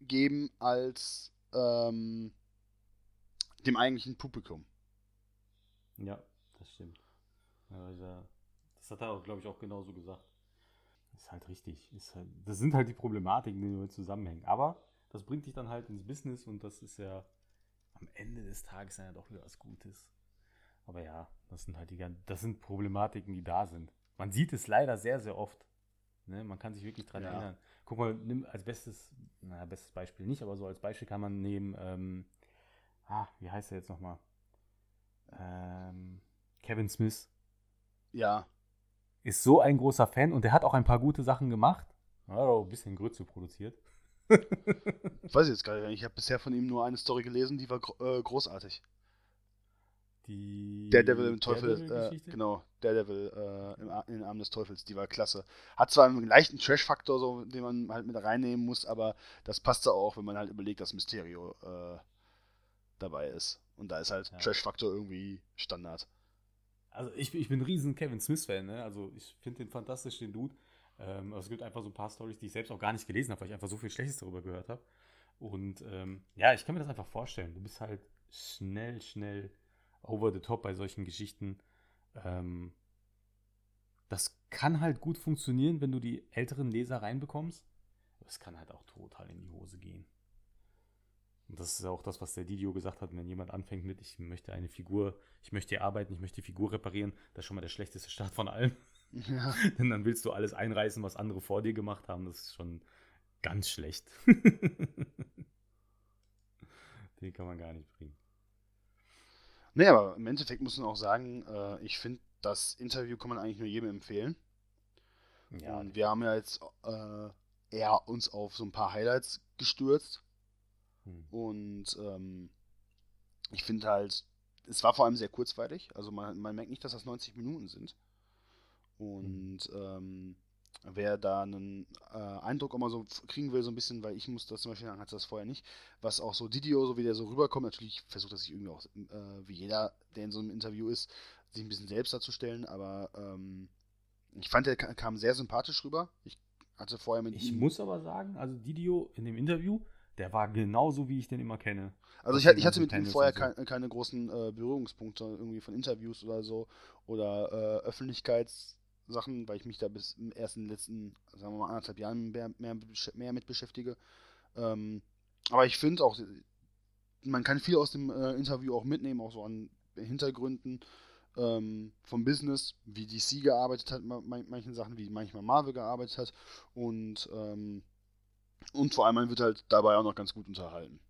geben als ähm, dem eigentlichen Publikum. Ja, das stimmt. Also, das hat er auch, glaube ich, auch genauso gesagt. Ist halt richtig. Ist halt, das sind halt die Problematiken, die damit zusammenhängen. Aber das bringt dich dann halt ins Business und das ist ja am Ende des Tages ja doch wieder was Gutes. Aber ja, das sind halt die gan- das sind Problematiken, die da sind. Man sieht es leider sehr, sehr oft. Ne? Man kann sich wirklich dran Ja. erinnern. Guck mal, nimm als bestes, naja, bestes Beispiel nicht, aber so als Beispiel kann man nehmen, ähm, ah, wie heißt er jetzt nochmal? Ähm, Kevin Smith Ja, ist so ein großer Fan und der hat auch ein paar gute Sachen gemacht. Hat auch ein bisschen Grütze produziert. weiß ich jetzt gar nicht. Ich habe bisher von ihm nur eine Story gelesen, die war äh, großartig. Die Der Devil im Teufel, äh, genau, der Devil äh, im, in den Armen des Teufels, die war klasse. Hat zwar einen leichten Trash-Faktor, so, den man halt mit reinnehmen muss, aber das passte auch, wenn man halt überlegt, dass Mysterio äh, dabei ist. Und da ist halt Ja. Trash-Faktor irgendwie Standard. Also ich, ich bin ein riesen Kevin Smith-Fan, ne? Also ich finde den fantastisch, den Dude. Ähm, aber es gibt einfach so ein paar Stories, die ich selbst auch gar nicht gelesen habe, weil ich einfach so viel Schlechtes darüber gehört habe. Und ähm, ja, ich kann mir das einfach vorstellen. Du bist halt schnell, schnell over the top bei solchen Geschichten. Ähm, das kann halt gut funktionieren, wenn du die älteren Leser reinbekommst. Aber es kann halt auch total in die Hose gehen. Und das ist auch das, was der Didio gesagt hat, wenn jemand anfängt mit, ich möchte eine Figur, ich möchte hier arbeiten, ich möchte die Figur reparieren, das ist schon mal der schlechteste Start von allem. Ja. Denn dann willst du alles einreißen, was andere vor dir gemacht haben. Das ist schon ganz schlecht. Den kann man gar nicht bringen. Nee, aber im Endeffekt muss man auch sagen, äh, ich finde, das Interview kann man eigentlich nur jedem empfehlen. Ja. Und wir haben ja jetzt äh, eher uns auf so ein paar Highlights gestürzt. Hm. Und ähm, ich finde halt, es war vor allem sehr kurzweilig. Also man, man merkt nicht, dass das 90 Minuten sind. Und hm. ähm, wer da einen äh, Eindruck immer so kriegen will, so ein bisschen, weil ich muss das zum Beispiel, hatte das vorher nicht, was auch so Didio, so wie der so rüberkommt, natürlich versucht er sich irgendwie auch, äh, wie jeder, der in so einem Interview ist, sich ein bisschen selbst darzustellen, aber ähm, ich fand, der kam sehr sympathisch rüber. Ich hatte vorher mit Ich ihm muss aber sagen, also Didio in dem Interview, der war genauso, wie ich den immer kenne. Also ich, ich hatte mit ihm vorher so. keine, keine, großen äh, Berührungspunkte irgendwie von Interviews oder so oder äh, Öffentlichkeitssachen, weil ich mich da bis erst in den letzten, sagen wir mal, anderthalb Jahren mehr, mehr, mehr mit beschäftige. Ähm, aber ich finde auch, man kann viel aus dem äh, Interview auch mitnehmen, auch so an Hintergründen ähm, vom Business, wie DC gearbeitet hat, manchen Sachen, wie manchmal Marvel gearbeitet hat und, ähm, und vor allem man wird halt dabei auch noch ganz gut unterhalten.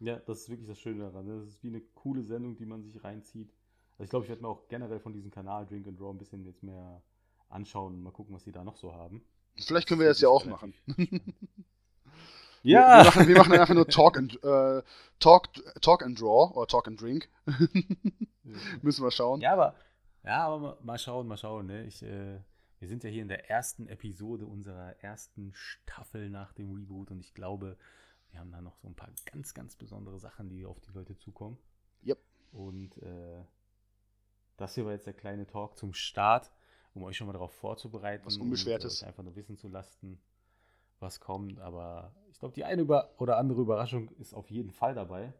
Ja, das ist wirklich das Schöne daran. Ne? Das ist wie eine coole Sendung, die man sich reinzieht. Also ich glaube, ich werde mir auch generell von diesem Kanal Drink and Draw ein bisschen jetzt mehr anschauen und mal gucken, was die da noch so haben. Vielleicht können wir das, das ja auch machen. Ja. Wir, machen, wir machen einfach nur Talk and, äh, Talk, Talk and Draw oder Talk and Drink. Müssen wir schauen. Ja, aber, ja, aber mal schauen, mal schauen. Ne? Ich, äh, wir sind ja hier in der ersten Episode unserer ersten Staffel nach dem Reboot und ich glaube, wir haben da noch so ein paar ganz, ganz besondere Sachen, die auf die Leute zukommen. Yep. Und äh, das hier war jetzt der kleine Talk zum Start, um euch schon mal darauf vorzubereiten. Was Unbeschwertes. Und, einfach nur wissen zu lassen, was kommt. Aber ich glaube, die eine oder andere Überraschung ist auf jeden Fall dabei.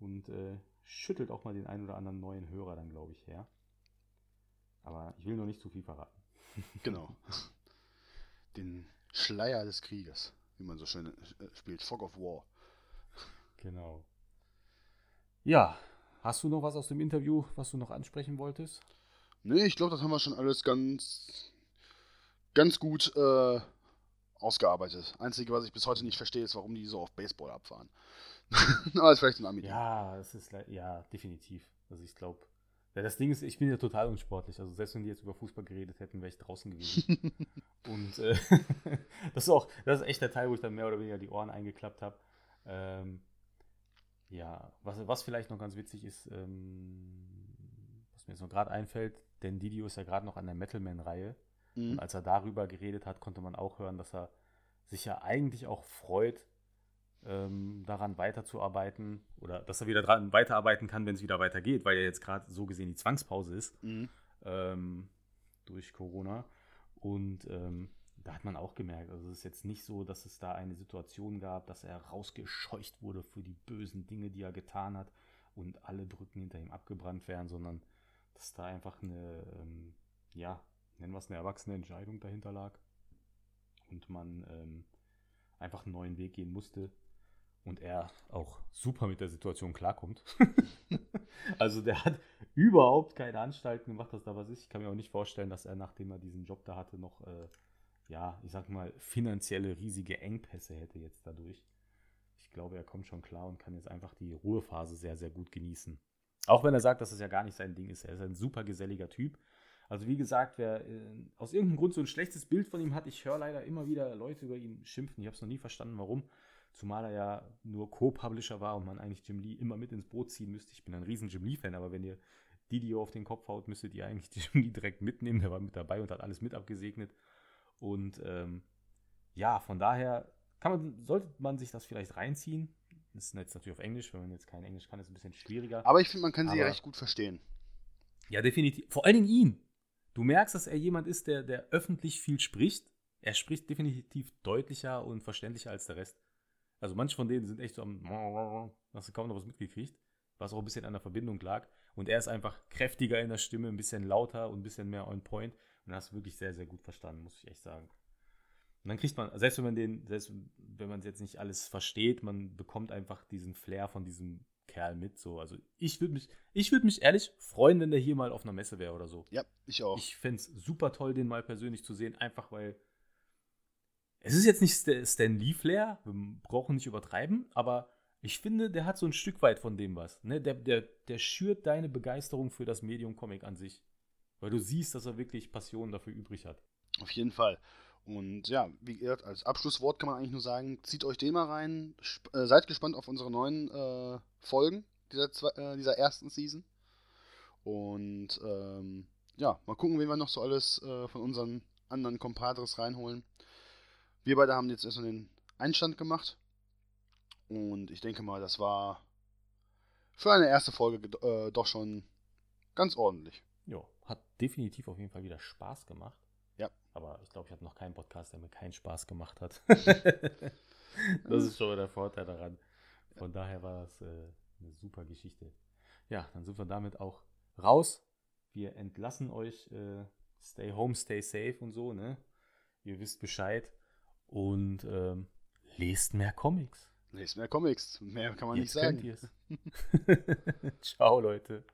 Und äh, schüttelt auch mal den einen oder anderen neuen Hörer dann, glaube ich, her. Aber ich will noch nicht zu viel verraten. Genau. Den Schleier des Krieges, wie man so schön äh, spielt. Fog of War. Genau. Ja, hast du noch was aus dem Interview, was du noch ansprechen wolltest? Nee, ich glaube, das haben wir schon alles ganz, ganz gut äh, ausgearbeitet. Einzige, was ich bis heute nicht verstehe, ist, warum die so auf Baseball abfahren. Aber ist vielleicht ein Ami. Ja, es ist ja definitiv. Also ich glaube, ja, das Ding ist, ich bin ja total unsportlich. Also selbst wenn die jetzt über Fußball geredet hätten, wäre ich draußen gewesen. Und äh, das ist auch, das ist echt der Teil, wo ich dann mehr oder weniger die Ohren eingeklappt habe. Ähm, ja, was, was vielleicht noch ganz witzig ist, ähm, was mir jetzt noch gerade einfällt, denn Didio ist ja gerade noch an der Metalman-Reihe. Mhm. Und als er darüber geredet hat, konnte man auch hören, dass er sich ja eigentlich auch freut, ähm, daran weiterzuarbeiten oder dass er wieder daran weiterarbeiten kann, wenn es wieder weitergeht, weil ja jetzt gerade so gesehen die Zwangspause ist mhm. ähm, durch Corona. Und ähm, da hat man auch gemerkt, also es ist jetzt nicht so, dass es da eine Situation gab, dass er rausgescheucht wurde für die bösen Dinge, die er getan hat und alle Brücken hinter ihm abgebrannt werden, sondern dass da einfach eine, ähm, ja, nennen wir es eine erwachsene Entscheidung dahinter lag und man ähm, einfach einen neuen Weg gehen musste und er auch super mit der Situation klarkommt. also der hat überhaupt keine Anstalten gemacht, dass da was ist. Ich kann mir auch nicht vorstellen, dass er, nachdem er diesen Job da hatte, noch, äh, ja, ich sag mal, finanzielle riesige Engpässe hätte jetzt dadurch. Ich glaube, er kommt schon klar und kann jetzt einfach die Ruhephase sehr, sehr gut genießen. Auch wenn er sagt, dass es ja gar nicht sein Ding ist. Er ist ein super geselliger Typ. Also wie gesagt, wer äh, aus irgendeinem Grund so ein schlechtes Bild von ihm hat, ich höre leider immer wieder Leute über ihn schimpfen. Ich habe es noch nie verstanden, warum. Zumal er ja nur Co-Publisher war und man eigentlich Jim Lee immer mit ins Boot ziehen müsste. Ich bin ein riesen Jim Lee-Fan, aber wenn ihr Didio auf den Kopf haut, müsstet ihr eigentlich Jim Lee direkt mitnehmen. Der war mit dabei und hat alles mit abgesegnet. Und ähm, ja, von daher man, sollte man sich das vielleicht reinziehen. Das ist jetzt natürlich auf Englisch, wenn man jetzt kein Englisch kann, ist es ein bisschen schwieriger. Aber ich finde, man kann sie ja recht gut verstehen. Ja, definitiv. Vor allen Dingen ihn. Du merkst, dass er jemand ist, der, der öffentlich viel spricht. Er spricht definitiv deutlicher und verständlicher als der Rest. Also manche von denen sind echt so am, hast du kaum noch was mitgekriegt, was auch ein bisschen an der Verbindung lag. Und er ist einfach kräftiger in der Stimme, ein bisschen lauter und ein bisschen mehr on point. Und hast du wirklich sehr, sehr gut verstanden, muss ich echt sagen. Und dann kriegt man, selbst wenn man den, selbst wenn man es jetzt nicht alles versteht, man bekommt einfach diesen Flair von diesem Kerl mit. So. Also ich würde mich, ich würde mich ehrlich freuen, wenn der hier mal auf einer Messe wäre oder so. Ja, ich auch. Ich fände es super toll, den mal persönlich zu sehen, einfach weil es ist jetzt nicht Stan Lee Flair, wir brauchen nicht übertreiben, aber ich finde, der hat so ein Stück weit von dem was. Ne? Der, der, der schürt deine Begeisterung für das Medium Comic an sich. Weil du siehst, dass er wirklich Passion dafür übrig hat. Auf jeden Fall. Und ja, wie gesagt, als Abschlusswort kann man eigentlich nur sagen, zieht euch den mal rein. Äh, seid gespannt auf unsere neuen äh, Folgen dieser, äh, dieser ersten Season. Und ähm, ja, mal gucken, wen wir noch so alles äh, von unseren anderen Compadres reinholen. Wir beide haben jetzt erstmal den Einstand gemacht. Und ich denke mal, das war für eine erste Folge äh, doch schon ganz ordentlich. Ja, hat definitiv auf jeden Fall wieder Spaß gemacht. Ja. Aber ich glaube, ich habe noch keinen Podcast, der mir keinen Spaß gemacht hat. das ist schon der Vorteil daran. Von daher war das äh, eine super Geschichte. Ja, dann sind wir damit auch raus. Wir entlassen euch. Äh, stay home, stay safe und so, ne? Ihr wisst Bescheid. Und ähm, lest mehr Comics. Lest mehr Comics. Mehr kann man Jetzt nicht sagen. Ciao, Leute.